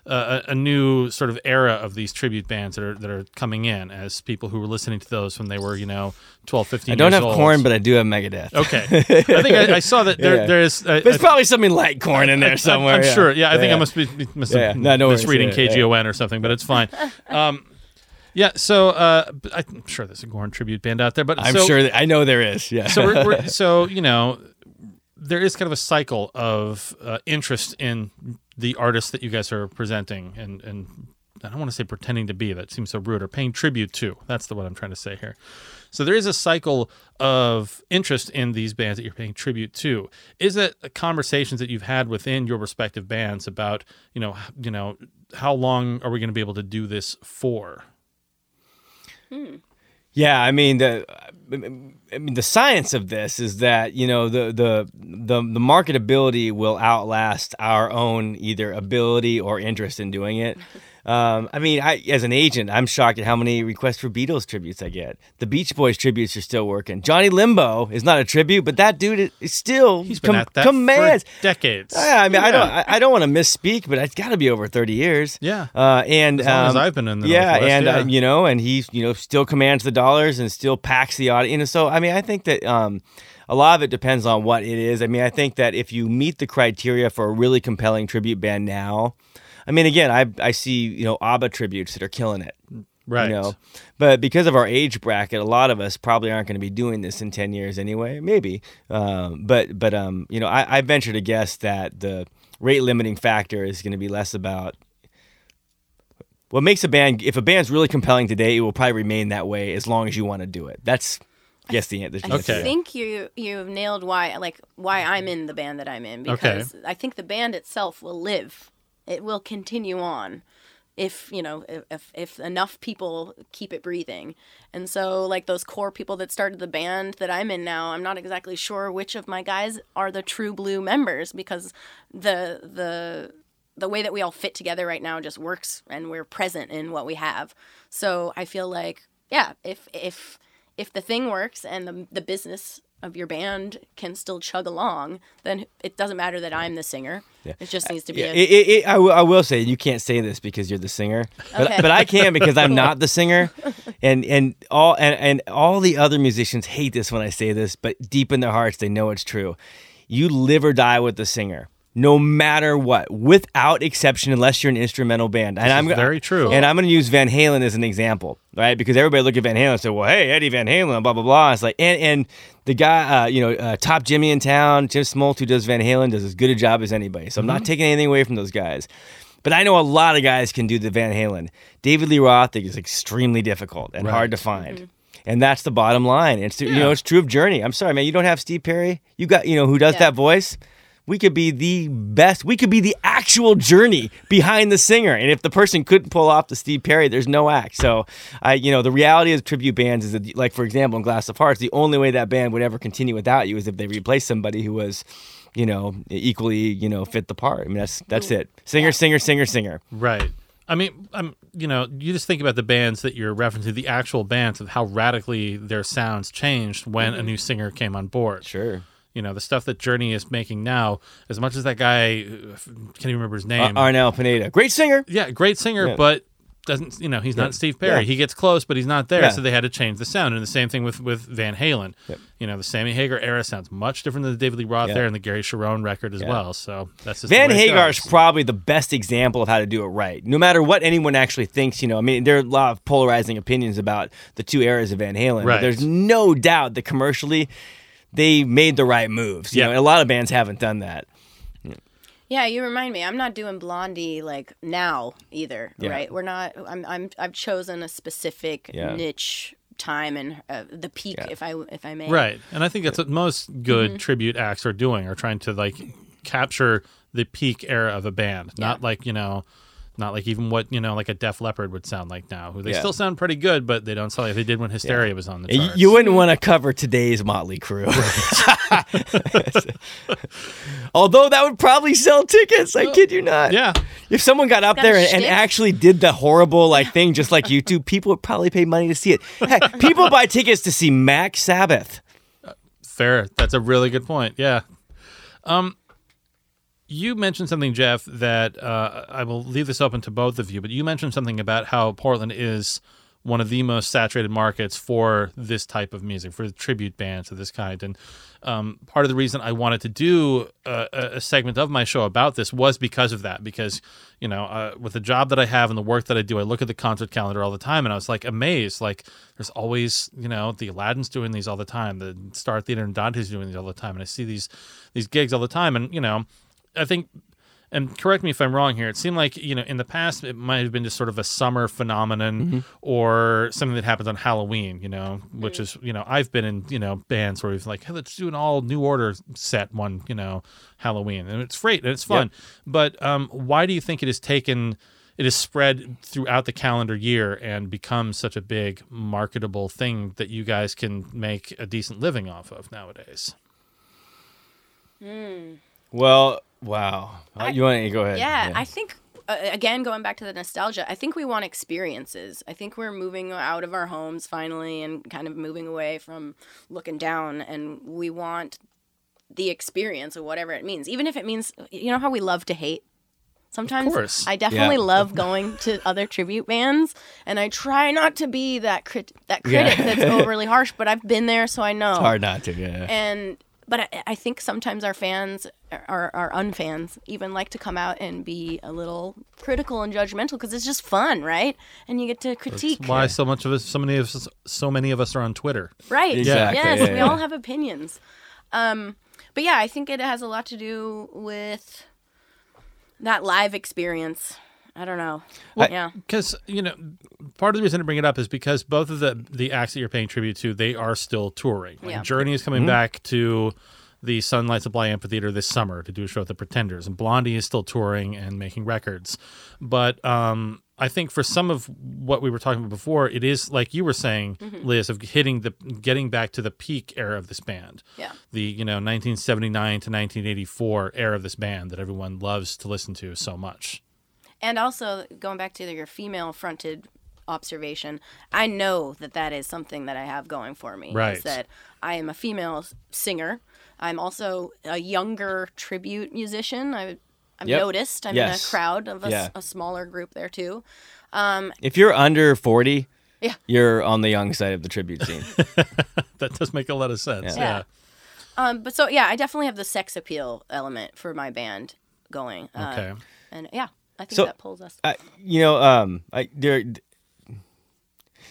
uh, a, a new sort of era of these tribute bands that are that are coming in as people who were listening to those when they were, you know, 12, 15 I don't have old. Korn, but I do have Megadeth. Okay, I think I, I saw that there, Yeah. there is. Uh, There's I- probably something like Korn in there somewhere. I'm, yeah. sure. Yeah, I think. I must be be- must Yeah, have no, no misreading. KGON or something, but it's fine. Um, yeah, so uh, I'm sure there's a Korn tribute band out there, but I'm so, sure that I know there is. Yeah. so we're, we're, so you know there is kind of a cycle of uh, interest in the artists that you guys are presenting and and I don't want to say pretending to be that seems so rude or paying tribute to. That's the what I'm trying to say here. So there is a cycle of interest in these bands that you're paying tribute to. Is it conversations that you've had within your respective bands about you know you know how long are we going to be able to do this for? Hmm. Yeah, I mean the I mean the science of this is that you know the the the the marketability will outlast our own either ability or interest in doing it. Um, I mean, I as an agent, I'm shocked at how many requests for Beatles tributes I get. The Beach Boys tributes are still working. Johnny Limbo is not a tribute, but that dude is- is still he's been com- at that commands. for decades Yeah, I mean, I don't, I, I don't want to misspeak, but it's got to be over thirty years. Yeah. uh, and As long as um, I've been in the yeah, Northwest, and yeah. Uh, you know, and he, you know, still commands the dollars and still packs the audience. You know, so I mean, I think that um, a lot of it depends on what it is. I mean, I think that if you meet the criteria for a really compelling tribute band now, I mean, again, I I see you know ABBA tributes that are killing it. right You know, but because of our age bracket, a lot of us probably aren't going to be doing this in ten years anyway. Maybe, um, but but um, you know, I, I venture to guess that the rate limiting factor is going to be less about what makes a band. If a band's really compelling today, it will probably remain that way as long as you want to do it. That's I guess the answer. I Okay. think you you've nailed why like why I'm in the band that I'm in because I think the band itself will live. It will continue on if, you know, if, if if enough people keep it breathing. And so like those core people that started the band that I'm in now, I'm not exactly sure which of my guys are the true blue members because the the the way that we all fit together right now just works and we're present in what we have. So I feel like yeah, if if if the thing works and the the business of your band can still chug along, then it doesn't matter that I'm the singer. It just needs to be Yeah, a it, it, it, I, w- I will say you can't say this because you're the singer, but, Okay. but I can because I'm not the singer, and and all and, and all the other musicians hate this when I say this, but deep in their hearts they know it's true. You live or die with the singer, no matter what, without exception, unless you're an instrumental band. And This I'm is go- very true. And I'm going to use Van Halen as an example, right? Because everybody look at Van Halen and say, "Well, hey, Eddie Van Halen, blah blah blah." It's like, and and the guy, uh, you know, uh, top Jimmy in town, Jim Smoltz, who does Van Halen, does as good a job as anybody. So I'm Mm-hmm. not taking anything away from those guys. But I know a lot of guys can do the Van Halen. David Lee Roth is extremely difficult and hard to find. And that's the bottom line. It's you know it's true of Journey. I'm sorry, man. You don't have Steve Perry. You got you know who does Yeah. that voice. We could be the best. We could be the actual Journey behind the singer. And if the person couldn't pull off the Steve Perry, there's no act. So I you know the reality of tribute bands is that like for example in Glass of Hearts, the only way that band would ever continue without you is if they replaced somebody who was you know equally you know fit the part. I mean that's that's it. Singer, singer, singer, singer. Right. I mean, I'm you know, you just think about the bands that you're referencing, the actual bands, of how radically their sounds changed when mm-hmm. a new singer came on board. Sure. You know, the stuff that Journey is making now, as much as that guy uh, can't even remember his Uh, name. Arnel Pineda, great singer. yeah, great singer, Yeah. but doesn't you know he's Yeah. not Steve Perry. Yeah. He gets close, but he's not there. Yeah. So they had to change the sound. And the same thing with with Van Halen. Yep. You know, the Sammy Hagar era sounds much different than the David Lee Roth era and the Gary Cherone record as well. So that's just Van Hagar is probably the best example of how to do it right. No matter what anyone actually thinks, you know, I mean, there are a lot of polarizing opinions about the two eras of Van Halen. Right. But there's no doubt that commercially, they made the right moves. You Yeah. know, a lot of bands haven't done that. Yeah, you remind me. I'm not doing Blondie like now either, Yeah. right? We're not. I'm. I'm. I've chosen a specific Yeah. niche time and uh, the peak, Yeah. if I if I may. Right. And I think that's what most good Mm-hmm. tribute acts are doing, are trying to like capture the peak era of a band. Not like, you know, not like even what, you know, like a Def Leppard would sound like now, who they Yeah. still sound pretty good, but they don't sound like they did when Hysteria was on the charts. You wouldn't want to cover today's Motley Crue. Although that would probably sell tickets. I kid you not. yeah. If someone got up Got there and, and actually did the horrible like thing just like you two, people would probably pay money to see it. Heck, people buy tickets to see Mac Sabbath. Fair. That's a really good point. Yeah. Um, you mentioned something, Jeff, that uh, I will leave this open to both of you, but you mentioned something about how Portland is one of the most saturated markets for this type of music, for tribute bands of this kind. And um, part of the reason I wanted to do a, a segment of my show about this was because of that. Because, you know, uh, with the job that I have and the work that I do, I look at the concert calendar all the time and I was like amazed. Like, there's always, you know, the Aladdin's doing these all the time, the Star Theater and Dante's doing these all the time. And I see these, these gigs all the time. And, you know, I think and correct me if I'm wrong here. It seemed like you know in the past it might have been just sort of a summer phenomenon or something that happens on Halloween. You know, which is you know I've been in you know bands where we've like hey let's do an all New Order set one you know Halloween and it's great and it's fun. But um, why do you think it has taken? It has spread throughout the calendar year and become such a big marketable thing that you guys can make a decent living off of nowadays. Well, wow. I- you want to go ahead? Yeah, I think uh, again going back to the nostalgia. I think we want experiences. I think we're moving out of our homes finally and kind of moving away from looking down, and we want the experience of whatever it means, even if it means you know how we love to hate. Sometimes course. I definitely Yeah. love going to other tribute bands, and I try not to be that crit- that Yeah. critic that's overly harsh. But I've been there, so I know It's hard not to. Yeah. and but I, I think sometimes our fans our, our unfans even like to come out and be a little critical and judgmental because it's just fun right? And you get to critique. Why so much of us, so many of us, so many of us are on Twitter. right. Exactly, yes yeah, we yeah. all have opinions. Um but yeah i think it has a lot to do with that live experience i don't know I- yeah Because you know, part of the reason to bring it up is because both of the the acts that you're paying tribute to, they are still touring. Like Yeah. Journey is coming back to the Sunlight Supply Amphitheater this summer to do a show with the Pretenders, and Blondie is still touring and making records. But um, I think for some of what we were talking about before, it is like you were saying, Liz, of hitting the getting back to the peak era of this band. Yeah. The you know 1979 to 1984 era of this band that everyone loves to listen to so much. And also going back to your female fronted observation, I know that that is something that I have going for me. Right. Is that I am a female singer. I'm also a younger tribute musician. I, I've Yep. noticed. I'm Yes. in a crowd of a, s- Yeah. a smaller group there too. If you're under 40, Yeah. you're on the young side of the tribute scene. That does make a lot of sense. Yeah. yeah. Yeah. Um, but so yeah, I definitely have the sex appeal element for my band going. Uh, Okay. And yeah, I think So- that pulls us. I, you know, um, I there.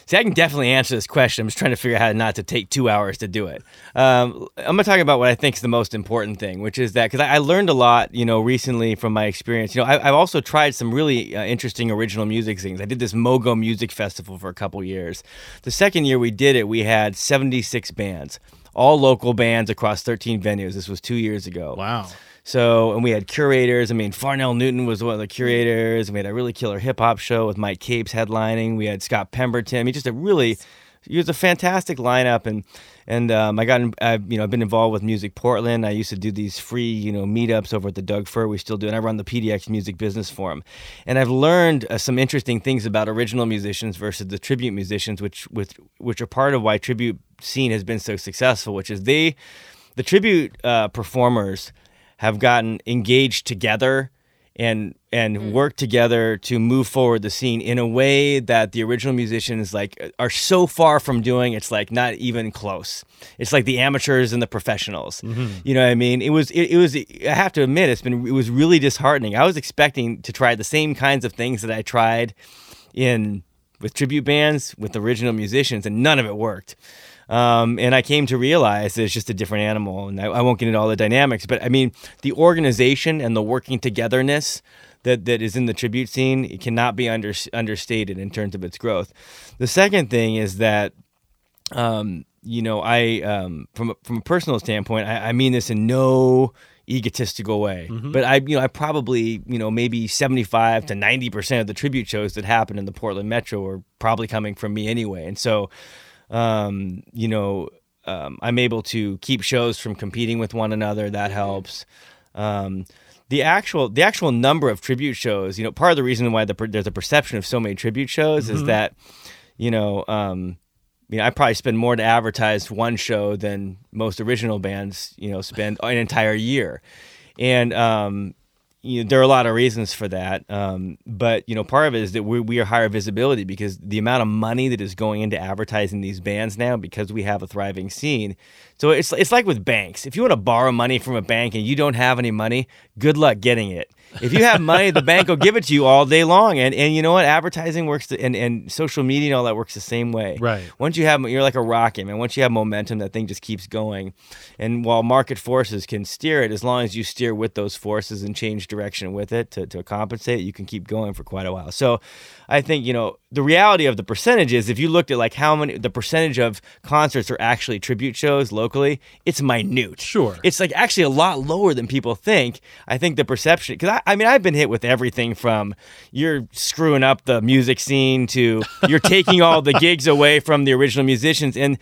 See, I can definitely answer this question. I'm just trying to figure out how not to take two hours to do it. Um, I'm gonna talk about what I think is the most important thing, which is that because I, I learned a lot, you know, recently from my experience. You know, I, I've also tried some really uh, interesting original music things. I did this Mogo Music Festival for a couple years. The second year we did it, we had 76 bands, all local bands across 13 venues. This was two years ago. Wow. So, and we had curators. I mean, Farnell Newton was one of the curators. We had a really killer hip hop show with Mic Capes headlining. We had Scott Pemberton. I mean, just a really it was a fantastic lineup, and and um, I got I've you know I've been involved with Music Portland. I used to do these free you know meetups over at the Doug Fir. We still do, and I run the PDX Music Business Forum, and I've learned uh, some interesting things about original musicians versus the tribute musicians, which which which are part of why tribute scene has been so successful, which is they the tribute uh, performers have gotten engaged together and and mm. work together to move forward the scene in a way that the original musicians like are so far from doing it's like not even close. It's like the amateurs and the professionals. Mm-hmm. you know what i mean? It was it, it, was i have to admit it's been it was really disheartening. I was expecting to try the same kinds of things that i tried in with tribute bands with original musicians and none of it worked um, and I came to realize it's just a different animal. And I, I, won't get into all the dynamics, but I mean, the organization and the working togetherness that, that is in the tribute scene it cannot be under, understated in terms of its growth. The second thing is that, um, you know, I, um, from, a, from a personal standpoint, I, I mean this in no egotistical way. Mm-hmm. But I, you know, I probably, you know, maybe 75 to 90% of the tribute shows that happen in the Portland Metro are probably coming from me anyway. And so, um, you know, um, I'm able to keep shows from competing with one another. That helps. Um, the actual the actual number of tribute shows, you know, part of the reason why the, there's a perception of so many tribute shows mm-hmm. is that, you know, um, you know, I probably spend more to advertise one show than most original bands, you know, spend an entire year, and um, you know, there are a lot of reasons for that. Um, but you know, part of it is that we, we are higher visibility because the amount of money that is going into advertising these bands now because we have a thriving scene. So it's it's like with banks. If you want to borrow money from a bank and you don't have any money, good luck getting it. If you have money, the bank will give it to you all day long. And and you know what? Advertising works to, and, and social media and all that works the same way. Right. Once you have you're like a rocket, man. Once you have momentum, that thing just keeps going. And while market forces can steer it, as long as you steer with those forces and change direction with it to, to compensate, you can keep going for quite a while. So I think, you know, the reality of the percentages, if you looked at like how many the percentage of concerts are actually tribute shows locally, it's minute. Sure. It's like actually a lot lower than people think. I think the perception because I, I mean I've been hit with everything from you're screwing up the music scene to you're taking all the gigs away from the original musicians and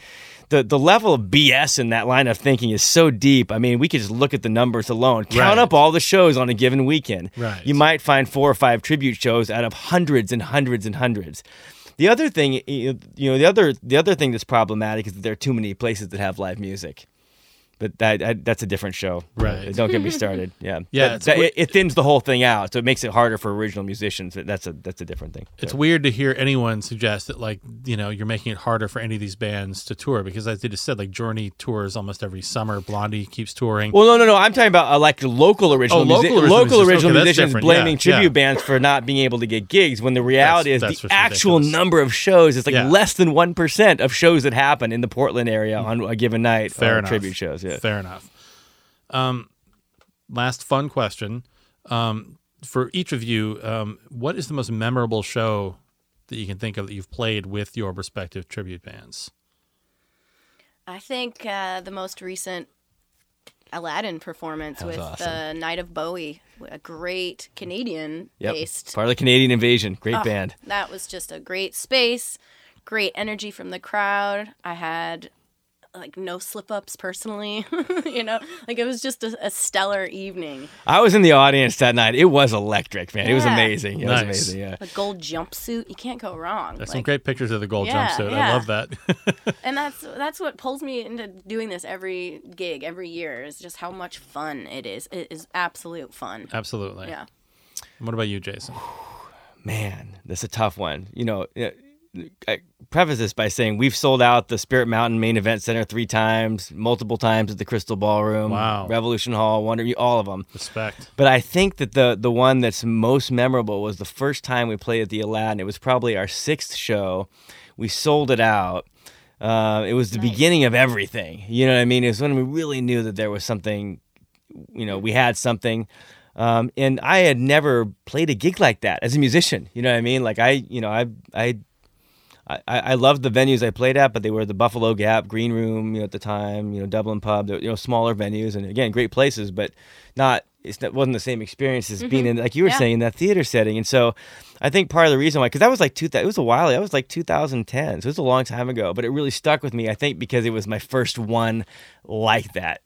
the the level of BS in that line of thinking is so deep. I mean, we could just look at the numbers alone, count right. up all the shows on a given weekend. Right. You might find four or five tribute shows out of hundreds and hundreds and hundreds. The other thing, you know, the other the other thing that's problematic is that there are too many places that have live music but that, I, that's a different show. Right. Don't get me started. Yeah. Yeah. That, it, it, thins the whole thing out, so it makes it harder for original musicians. That's a that's a different thing. It's weird to hear anyone suggest that like you know you're making it harder for any of these bands to tour because as they just said like Journey tours almost every summer. Blondie keeps touring. Well, no, no, no. I'm talking about uh, like local original oh, local original local musicians, original okay, musicians blaming yeah, tribute yeah. bands for not being able to get gigs when the reality That's- is that's the actual ridiculous. number of shows is like Yeah. less than one percent of shows that happen in the Portland area on a given night. Fair enough. Tribute shows. Yeah. Fair enough. Um, last fun question um, for each of you: um, What is the most memorable show that you can think of that you've played with your respective tribute bands? I think uh, the most recent Aladdin performance with awesome. the Night of Bowie, a great Canadian Yep. based. Part of the Canadian Invasion. Great Oh, band. That was just a great space, great energy from the crowd. I had like no slip ups personally, you know, like it was just a, a stellar evening. I was in the audience that night. It was electric, man. It was amazing. It Nice. was amazing. Yeah. A gold jumpsuit, you can't go wrong. There's some great pictures of the gold Yeah, jumpsuit. I love that. and that's that's what pulls me into doing this every gig, every year is just how much fun it is. It is absolute fun. Absolutely. Yeah. And what about you, Jason? Man, that's a tough one. You know, uh, I preface this by saying we've sold out the Spirit Mountain Main Event Center three times, multiple times at the Crystal Ballroom, Wow. Revolution Hall, Wonder, all of them. Respect. But I think that the the one that's most memorable was the first time we played at the Aladdin. It was probably our sixth show. We sold it out. Uh, it was the Nice. beginning of everything. You know what I mean? It was when we really knew that there was something. You know, we had something. Um, and I had never played a gig like that as a musician. You know what I mean? Like I, you know, I, I, I, I loved the venues I played at, but they were the Buffalo Gap, Green Room, you know, at the time, you know, Dublin Pub, you know, smaller venues, and again, great places, but not it's not, wasn't the same experience as being in like you were Yeah. saying in that theater setting. And so, I think part of the reason why, because that was like two, it was a while, that was like 2010, so it was a long time ago, but it really stuck with me. I think because it was my first one like that.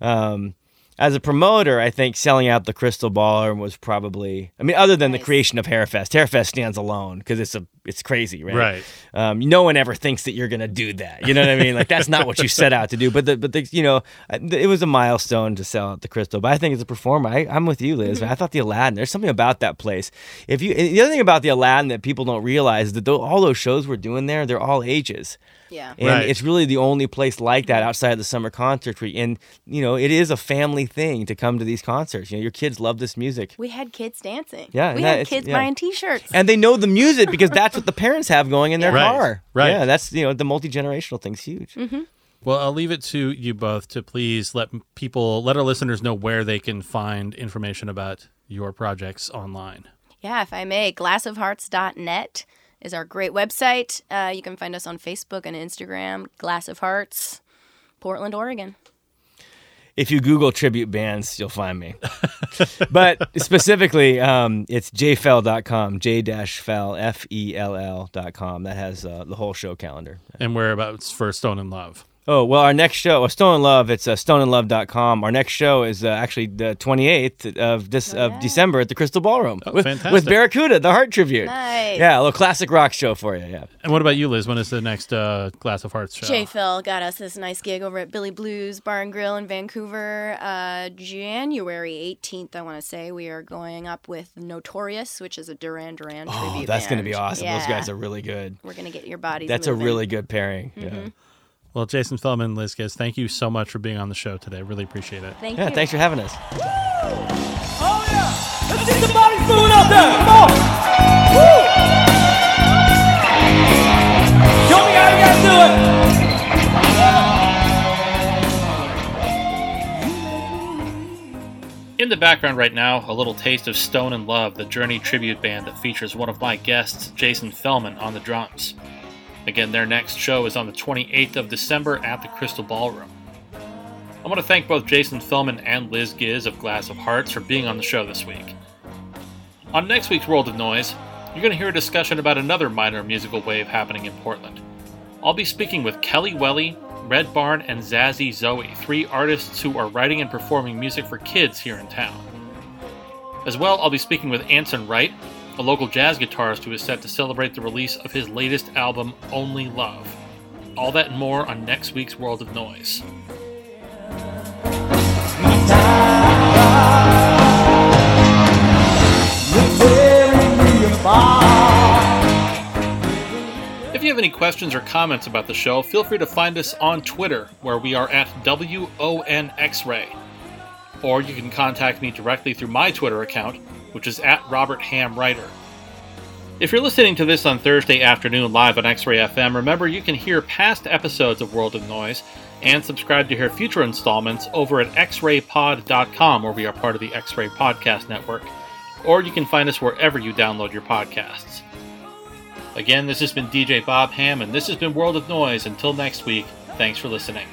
Um, as a promoter, I think selling out the Crystal Ballroom was probably. I mean, other than the creation of Harefest, Harefest stands alone because it's a it's crazy, right? Right. Um, no one ever thinks that you're gonna do that. You know what I mean? Like that's not what you set out to do. But the but the you know it was a milestone to sell out the Crystal. But I think as a performer, I, I'm with you, Liz. I thought the Aladdin. There's something about that place. If you the other thing about the Aladdin that people don't realize is that tho- all those shows we're doing there, they're all ages. Yeah. And Right. it's really the only place like that outside of the summer concert. Where, and you know, it is a family thing to come to these concerts. You know, your kids love this music, We had kids dancing. Yeah, We and that- had kids yeah. buying T-shirts. and they know the music because that's what the parents have going in their Right, car. right. Yeah, that's you know the multi generational thing's huge. Well, I'll leave it to you both to please let people, let our listeners know where they can find information about your projects online. Yeah, if I may, glassofhearts.net is our great website. Uh, you can find us on Facebook and Instagram, Glass of Hearts, Portland, Oregon. If you Google tribute bands, you'll find me. but specifically, um, it's jfell.com, j-fell, F-E-L-L dot com. That has uh, the whole show calendar. And whereabouts for Stone in Love. Oh, well, our next show, uh, Stone in Love, it's uh, stoneandlove.com. Our next show is uh, actually the 28th of this Oh, of. December at the Crystal Ballroom Oh, with, fantastic. with Barracuda, the Heart Tribute. Nice. Yeah, a little classic rock show for you, yeah. And what about you, Liz? When is the next uh, Glass of Hearts show? J Fell got us this nice gig over at Billy Blues Bar and Grill in Vancouver. Uh, January 18th, I want to say, we are going up with Notorious, which is a Duran Duran Oh, tribute that's going to be awesome. Those guys are really good. We're going to get your bodies That's a really good pairing. Yeah. Well, Jason Fellman, Liz Giz, thank you so much for being on the show today. Really appreciate it. Thank Yeah, you. thanks for having us. Oh yeah! Let's see the bodies moving out there! Come on! Woo! Show me how you guys do it! In the background right now, a little taste of Stone in Love, the Journey tribute band that features one of my guests, Jason Fellman, on the drums. Again, their next show is on the 28th of December at the Crystal Ballroom. I want to thank both Jason Fellman and Liz Giz of Glass of Hearts for being on the show this week. On next week's World of Noise, you're going to hear a discussion about another minor musical wave happening in Portland. I'll be speaking with Kelly Welly, Red Barn, and Zazzy Zoe, three artists who are writing and performing music for kids here in town. As well, I'll be speaking with Anson Wright, a local jazz guitarist who is set to celebrate the release of his latest album, Only Love. All that and more on next week's World of Noise. If you have any questions or comments about the show, feel free to find us on Twitter, where we are at WONXRay. Or you can contact me directly through my Twitter account, which is at Robert Ham Writer. If you're listening to this on Thursday afternoon live on X Ray FM, remember you can hear past episodes of World of Noise and subscribe to hear future installments over at xraypod.com, where we are part of the X Ray Podcast Network. Or you can find us wherever you download your podcasts. Again, this has been DJ Bob Ham, and this has been World of Noise. Until next week, thanks for listening.